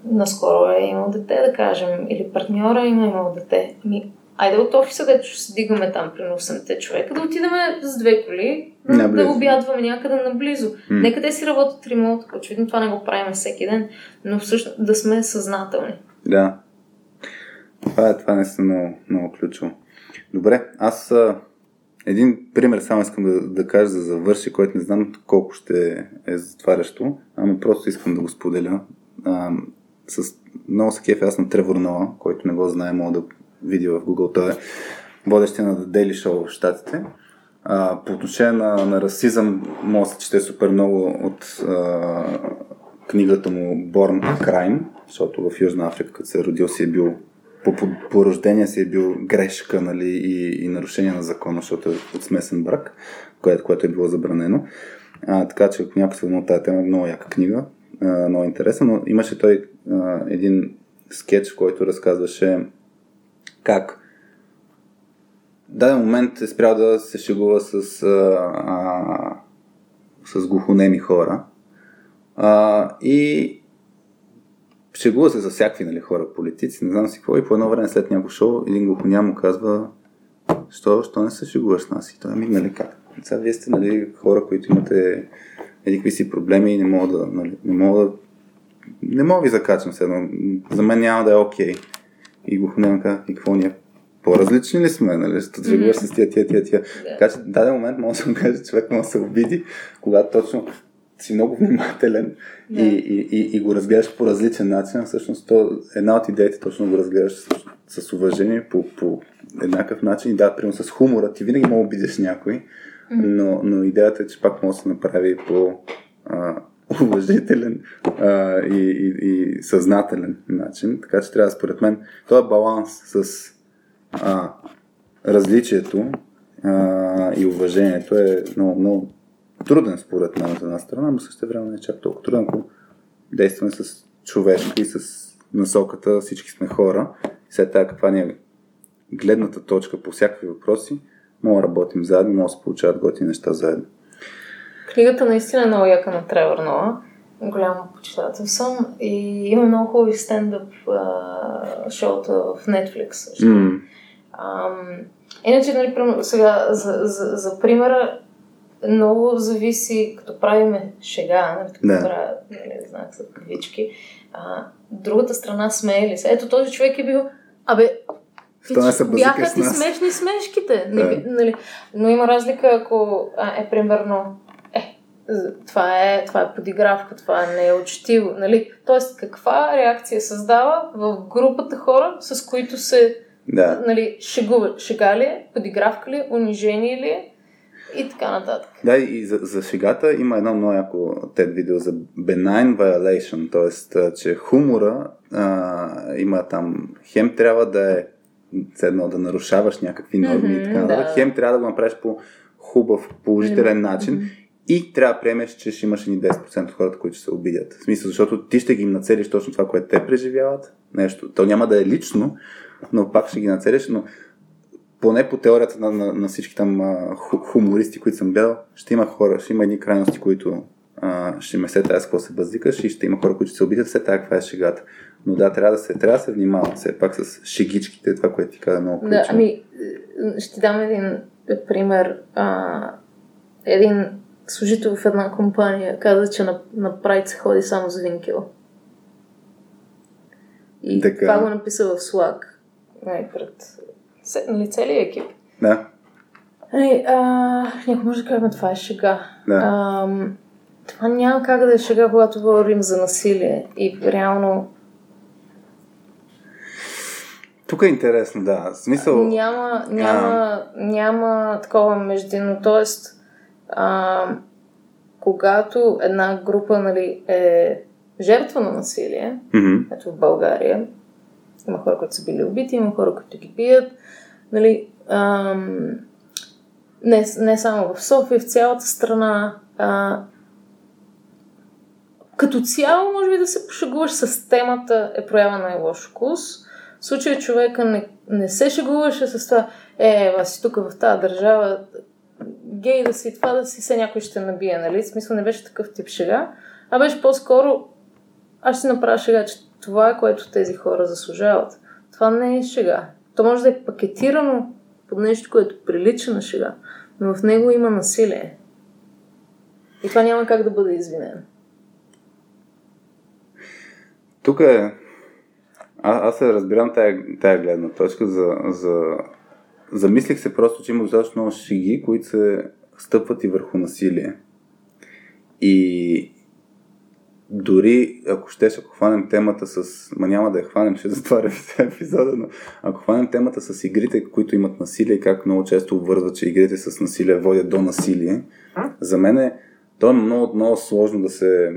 наскоро е имал дете, да кажем, или партньора има имал дете. Ми, айде от офиса, където ще се дигаме там при 8 човека, да отидем с две коли, да, да обядваме някъде наблизо. Mm. Нека те си работят ремонт, очевидно това не го правим всеки ден, но всъщност да сме съзнателни. Да. Това е, това е много, много ключово. Добре, аз един пример само искам да, да кажа за завърши, който не знам колко ще е затварящо, ами просто искам да го споделя. А, с много се кефе аз на Тревор Ноа, който не го знае, мога да види в Google. Той е водещия на Daily Show в Штатите. А, по отношение на, на расизъм, може да се чете супер много от а, книгата му Born Crime, защото в Южна Африка, като се е родил, си е бил по, по, по рождение си е бил грешка нали, и, и нарушение на закона, защото е от смесен брак, което, което е било забранено. А, така че ако някой се тази тема, много яка книга, а, много интересна, но имаше той един скетч, който разказваше как в даден момент е спрял да се шегува с, а, а, с глухонеми хора. А, и шегува се за всякакви нали, хора, политици, не знам си какво. И по едно време след някакво шоу, един глухоням му казва, що, що не се шегуваш с нас? И той ми, нали, как? Сега вие сте нали, хора, които имате едикви си проблеми и не мога да, нали, не мога да не мога ви закачам се, но за мен няма да е окей. Okay. И глухоням казва, и какво ние? По-различни ли сме, нали? Ще mm-hmm. с тия, тия, тия, тия. Yeah. Така че в даден момент може да му каже, човек може да се обиди, когато точно си много внимателен yeah. и, и, и, и го разгледаш по различен начин. Всъщност, то, една от идеите точно го разгледаш с, с уважение по, по еднакъв начин. И да, примерно с хумора. Ти винаги мога да обидиш някой, mm-hmm. но, но идеята е, че пак може да се направи по а, уважителен а, и, и, и съзнателен начин. Така че трябва, според мен, този баланс с а, различието а, и уважението е много, много труден според мен от една страна, но също време не е чак толкова труден, ако действаме с човешки и с насоката, всички сме хора. След това каква ни е гледната точка по всякакви въпроси, мога да работим заедно, мога да се получават готини неща заедно. Книгата наистина е много яка на Тревор Ноа. Голямо почитател съм и има много хубави стендъп шоута в Netflix. Mm. Um, иначе, нали, сега, за, за, за примера, много зависи, като правиме шега, нали, като да. правя нали, знак за кавички, а, другата страна смее ли се. Ето този човек е бил, абе, бяха ти смешни смешките. Да. Нали, нали, но има разлика, ако а, е примерно това е, това е подигравка, това не е учтиво. Нали? Тоест, каква реакция създава в групата хора, с които се да. нали, шегува? Шега ли е? Подигравка ли е? Унижение ли е? И така нататък. Да, и за, за шегата има едно много яко TED видео за benign violation, т.е. че хумора а, има там хем трябва да е едно да нарушаваш някакви норми mm-hmm, и така нататък, да. хем трябва да го направиш по хубав, положителен mm-hmm. начин и трябва да приемеш, че ще имаш ни 10% от хората, които ще се обидят. В смисъл, защото ти ще ги нацелиш точно това, което те преживяват. Нещо. То няма да е лично, но пак ще ги нацелиш, но поне по теорията на, на, на всички там а, хумористи, които съм гледал, ще има хора, ще има едни крайности, които а, ще ме се тази какво се бъздикаш и ще има хора, които ще се обидят все така, каква е шегата. Но да, трябва да се, трябва да се внимава все пак с шегичките, това, което ти каза много ключово. Да, ами, ще дам един пример. А, един служител в една компания каза, че на, на прайд се ходи само един кил. И така. това го написа в Slack. Най- пред нали, целият екип. Да. Нали, а, някой може да каже, това е шега. Да. А, това няма как да е шега, когато говорим за насилие. И реално тук е интересно, да. Смисъл... Няма, няма, а... няма такова междинно. Тоест, а, когато една група нали, е жертва на насилие, mm-hmm. ето в България, има хора, които са били убити, има хора, които ги бият, нали, ам, не, не само в София, в цялата страна. А, като цяло, може би да се пошегуваш с темата е проява на лош вкус. В случая човека не, не се шегуваше с това, е, вас си тук в тази държава, гей да си, това да си, се някой ще набие, нали? В смисъл не беше такъв тип шега, а беше по-скоро, аз ще направя шега, че това е което тези хора заслужават. Това не е шега. То може да е пакетирано под нещо, което прилича на шега, но в него има насилие. И това няма как да бъде извинено. Тук е... А, аз се разбирам тая, тая гледна точка за, за... Замислих се просто, че има достатъчно много шиги, които се стъпват и върху насилие. И, дори ако ще, ако хванем темата с... Ма няма да я хванем, ще затварям епизода, но ако хванем темата с игрите, които имат насилие как много често обвързват, че игрите с насилие водят до насилие, за мен е то е много, много сложно да се,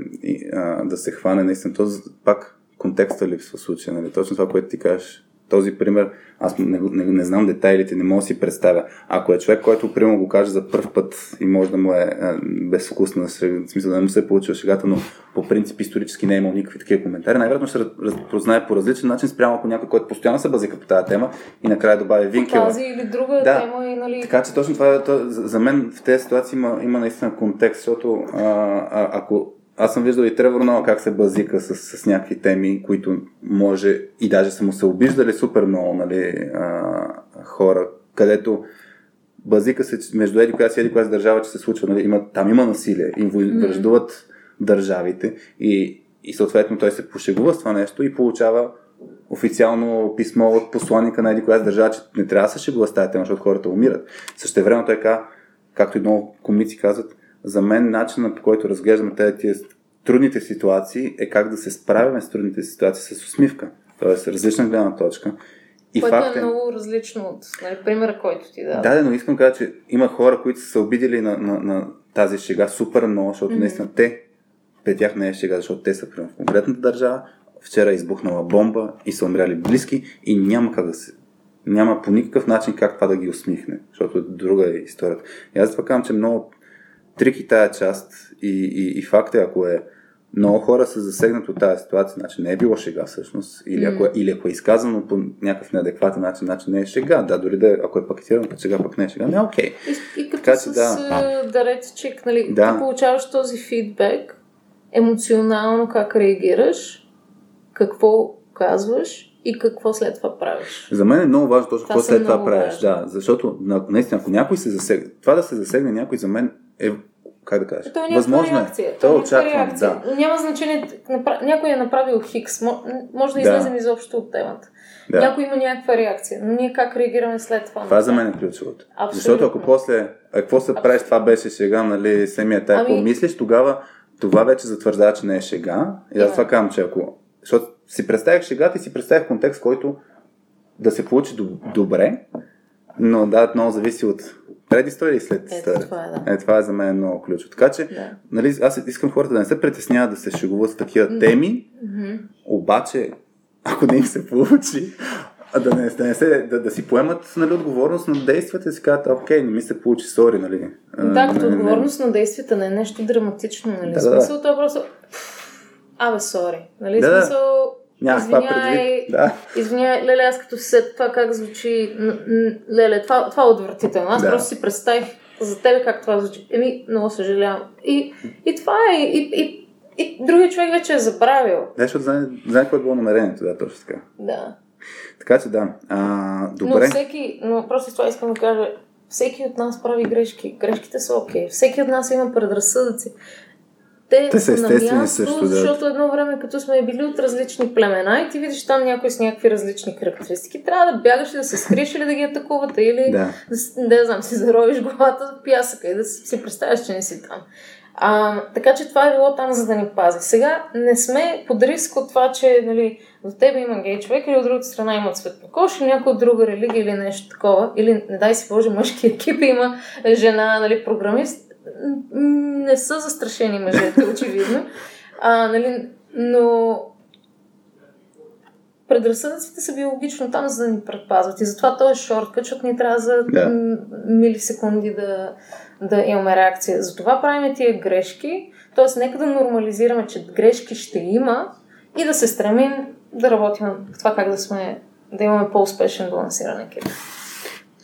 да се хване наистина. Този пак контекста липсва в случая. Нали? Точно това, което ти кажеш този пример, аз не, не, не знам детайлите, не мога да си представя. Ако е човек, който примерно го каже за първ път и може да му е безвкусна, в смисъл да не му се е получил шегата, но по принцип исторически не е имал никакви такива коментари, най-вероятно ще разпознае по различен начин спрямо ако някой, който постоянно се базика по тази тема и накрая добави винкела. Тази или друга да. тема и нали... Така че точно това, е, за мен в тези ситуации има, има наистина контекст, защото а, а, ако аз съм виждал и Тревор Ноа как се базика с, с някакви теми, които може и даже са му се обиждали супер много нали, а, хора, където базика се между еди коя си еди коя държава, че се случва, нали, има, там има насилие и връждуват mm-hmm. държавите и, и съответно той се пошегува с това нещо и получава официално писмо от посланника на еди коя държава, че не трябва да се шегува с тази тема, защото хората умират. Също време той каза, както и много комуници казват, за мен начинът по който разглеждаме тези трудните ситуации е как да се справяме с трудните ситуации с усмивка. Тоест, различна гледна точка. И Което факт е, е много различно от нали, примера, който ти дава. Да, но искам да кажа, че има хора, които са се обидели на, на, на тази шега супер много, защото mm-hmm. наистина те, при тях не е шега, защото те са в конкретната държава, вчера е избухнала бомба и са умряли близки и няма как да се няма по никакъв начин как това да ги усмихне, защото друга е историята. И аз това казвам, че много трики тая част и, и, и факт е, ако е много хора са засегнати от тази ситуация, значи не е било шега всъщност, или, ако, е, или ако е изказано по някакъв неадекватен начин, значи не е шега, да, дори да ако е пакетирано като шега, пък не е шега, не е окей. Okay. И, и като така, с да, да речек, нали, да. ти получаваш този фидбек, емоционално как реагираш, какво казваш и какво след това правиш. За мен е много важно точно какво след това правиш. Важно. Да, защото наистина, ако някой се засегне, това да се засегне някой за мен е как да кажа? Той Възможно реакция. е. Той очаквам, да. Няма значение, някой е направил хикс, може да излезем да. изобщо от темата. Да. Някой има някаква реакция, но ние как реагираме след това? Това за мен е ключовото. Защото ако после, какво се правиш, това беше сега, нали, самия тая, ами... мислиш, тогава това вече затвърждава, че не е шега. И аз това казвам, че ако... Защото си представях шегата и си представях контекст, който да се получи добре, но да, много зависи от Преди история и след история. това е, да. Е, това е за мен много ключово. Така че, Да. нали, аз искам хората да не се притесняват да се шегуват с такива теми, Мгм. обаче, ако не им се получи, да, не, да, не се, да, да си поемат нали, отговорност на действията и си кажат, окей, не ми се получи, сори, нали. А, Да, като не, не, не. отговорност на действията не е нещо драматично, нали? Да, В да, смисъл, това е просто... Абе, сори. Нали? Да. смисъл, Нямах това предвид. Да. Извинявай, леле, аз като след това как звучи, леле, това, това е отвратително. Аз Да. просто си представих за тебе как това звучи. Еми, много съжалявам. И, и това е. И, и, и другия човек вече е забравил. Да, защото знае, знае какво е било намерението, да, точно така. Да. Така че да. А, Но добре. всеки, но просто това искам да кажа, всеки от нас прави грешки. Грешките са окей. Всеки от нас има предразсъдъци. Те, Те са на естествени място, също, да. Защото едно време, като сме били от различни племена и ти видиш там някой с някакви различни характеристики, трябва да бягаш и да се скриеш или да ги атакувате, или Да. да, да знам, си заровиш главата в пясъка и да си, си представяш, че не си там. А, така че това е било там, за да ни пази. Сега не сме под риск от това, че нали, до тебе има гей човек или от другата страна има цветнокош или някоя друга религия или нещо такова. Или, не дай си Боже, мъжки екип има жена, нали, програмист. Не са застрашени мъжете, очевидно. А, нали, но предразсъдъците са биологично там, за да ни предпазват. И затова той е шорткът, защото ни трябва за м, милисекунди да, да имаме реакция. Затова правим тия грешки. Тоест, нека да нормализираме, че грешки ще има и да се стремим да работим това как да сме, да имаме по-успешен балансиран екип.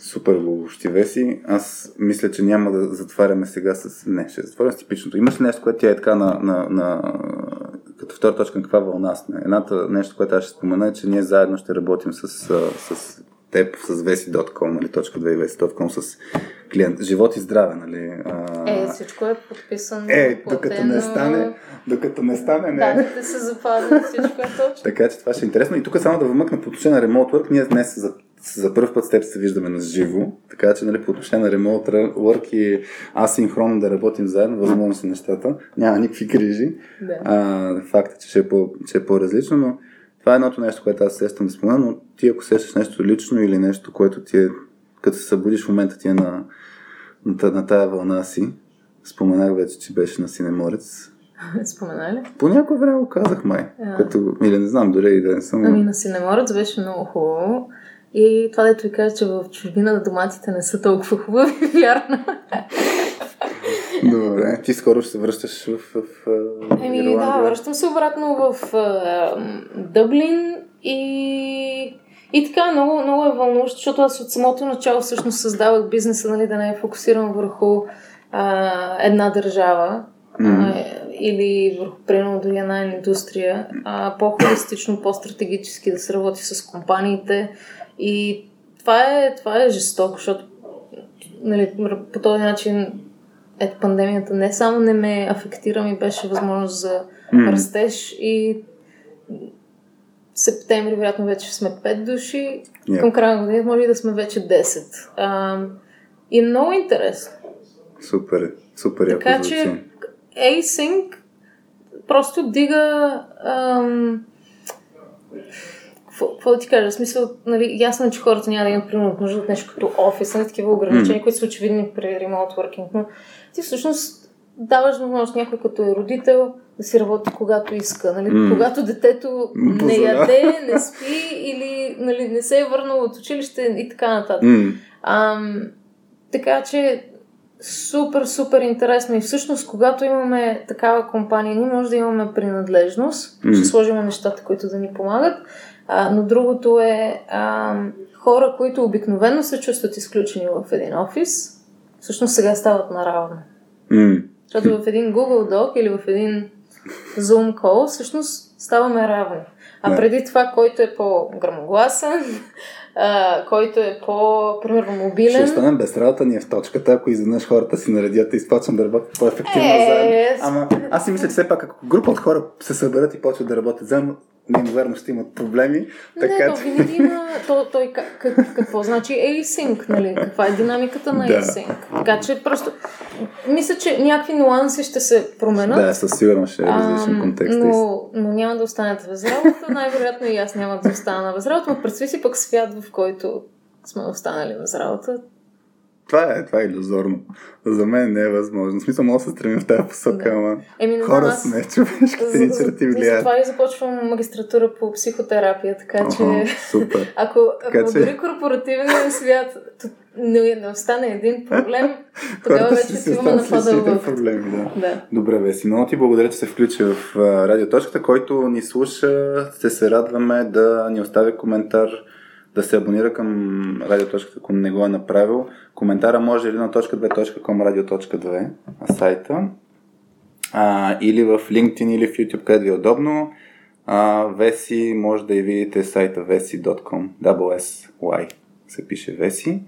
Супер въобще си. Аз мисля, че няма да затваряме сега с... Не, ще затворим с типичното. Имаш ли нещо, което тя е така на, на, на... като втора точка каква вълна сме? Едната нещо, което аз ще спомена е, че ние заедно ще работим с, с теб, с vesi.com, нали, точка 2 vesi.com, с клиент. Живот и здраве, нали? А, Е, всичко е подписано. е, докато не платено. стане, докато не стане, не. Датите се запазват, всичко е точно. Така че това ще е интересно. И тук само да вмъкна по отношение на Remote Work. Ние днес за, за първ път с теб се виждаме на живо. Така че нали, по отношение на Remote Work и асинхронно да работим заедно, възможно са нещата. Няма никакви грижи. Да. А, факт е, че ще е, по, че е по-различно, но това е едното нещо, което аз сещам да спомена, но ти ако сещаш нещо лично или нещо, което ти е, като се събудиш в момента ти е на, на, на тая вълна си, споменах вече, че беше на Синеморец. Спомена ли? По някое време го казах май. А. Като, или не знам, дори и да не съм. Ами на Синеморец беше много хубаво. И това, дето ви кажа, че в чужбина доматите не са толкова хубави, вярно. Добре. Ти скоро ще се връщаш в, в, в Еми Ирландия. да, връщам се обратно в а, Дъблин и, и така много, много е вълнуващо, защото аз от самото начало всъщност създавах бизнеса, нали, да не е фокусиран върху а, една държава а, или върху примерно дори една индустрия, а по-холистично, по-стратегически да се работи с компаниите и това е, това е жестоко, защото нали, по този начин ето пандемията не само не ме афектира, ми беше възможност за М. растеж и септември вероятно вече сме 5 души, Yeah. към края на годината може и да сме вече 10. А, и е много интересно. Супер, супер яко Така звучи. че Async просто дига ам, какво ти кажа, в смисъл, нали, ясно е, че хората няма да имат примерно нужда от нещо като офис, нали, такива ограничения, М. които са очевидни при remote working, но ти всъщност даваш възможност някой като е родител да си работи когато иска, нали, М. когато детето не яде, не спи или нали, не се е върнал от училище и така нататък. М. Ам, така че супер, супер интересно и всъщност когато имаме такава компания, ние може да имаме принадлежност, Мгм. ще сложим нещата, които да ни помагат, а, но другото е ам, хора, които обикновено се чувстват изключени в един офис, всъщност сега стават наравно. М. Защото в един Google Doc или в един Zoom call всъщност ставаме равни. А преди това, който е по-грамогласен, а, който е по-примерно Ще мобилен, останем без работа ние в точката, ако изведнъж хората си наредят и изпочвам да работят по-ефективно Е, заедно. Ама аз си мисля, че все пак ако група от хора се съберат и почват да работят заедно, неимоверно ще имат проблеми. Не, Така то че... винаги има... То, той, как, как, какво значи async, нали? Каква е динамиката на Да. async? Така че просто... Мисля, че някакви нюанси ще се променят. Да, със сигурност ще е различен контекст. но, но няма да останете без работа. Най-вероятно и аз няма да остана без работа, но представи си пък свят, в който сме останали без работа. Това е, това е иллюзорно. За мен не е възможно. В смисъл, мога да се стремим в тази посока, Да. ама Еми, хора аз- сме, човешките ни черти влияят. това и започвам магистратура по психотерапия, така че... Охо, супер. Ако, Така ако че- дори корпоративният свят не, не остане един проблем, тогава вече си имаме на това да проблеми, да. Да. Добре, Веси. Много ти благодаря, че се включи в радиоточката. Който ни слуша, ще се радваме да ни остави коментар, да се абонира към радиоточката, ако не го е направил. Коментара може или на .2.com radio.2 на сайта, а, или в LinkedIn или в YouTube, където ви е удобно. А, Веси може да и видите сайта vesi.com, double S, Y се пише Веси.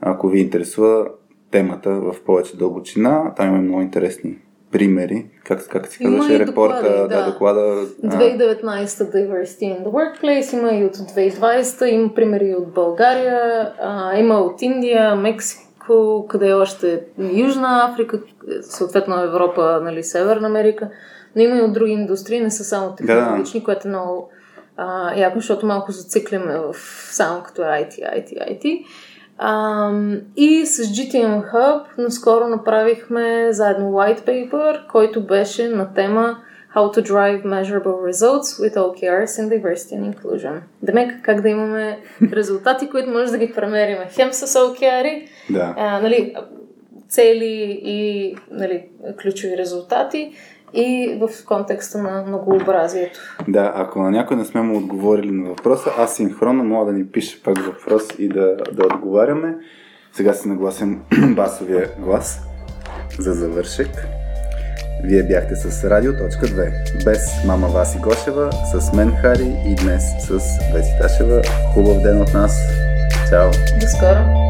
Ако ви интересува темата в повече дълбочина, там има много интересни примери. Как, как си казваше репорта, доклади, да, да. доклада. а, 2019 Diversity in the Workplace, има и от 2020, има примери от България, а, има от Индия, Мексико, къде е още Южна Африка, съответно Европа, нали, Северна Америка, но има и от други индустрии, не са само технологични, което е много а, яко, защото малко зацикляме в само като IT, IT, IT. Ам, и с GTM Hub наскоро направихме заедно white paper, който беше на тема How to drive measurable results with OKRs in diversity and inclusion. Демек, как да имаме резултати, които може да ги премерим хем с OKR, Да. а, нали, цели и нали, ключови резултати и в контекста на многообразието. Да, ако на някой не сме му отговорили на въпроса, аз синхронно мога да ни пише пак въпрос и да, да отговаряме. Сега си нагласим басовия глас за завършек. Вие бяхте с Радио.2, без мама Васи Гошева, с мен Хари и днес с Веси Ташева. Хубав ден от нас. Чао! До скоро!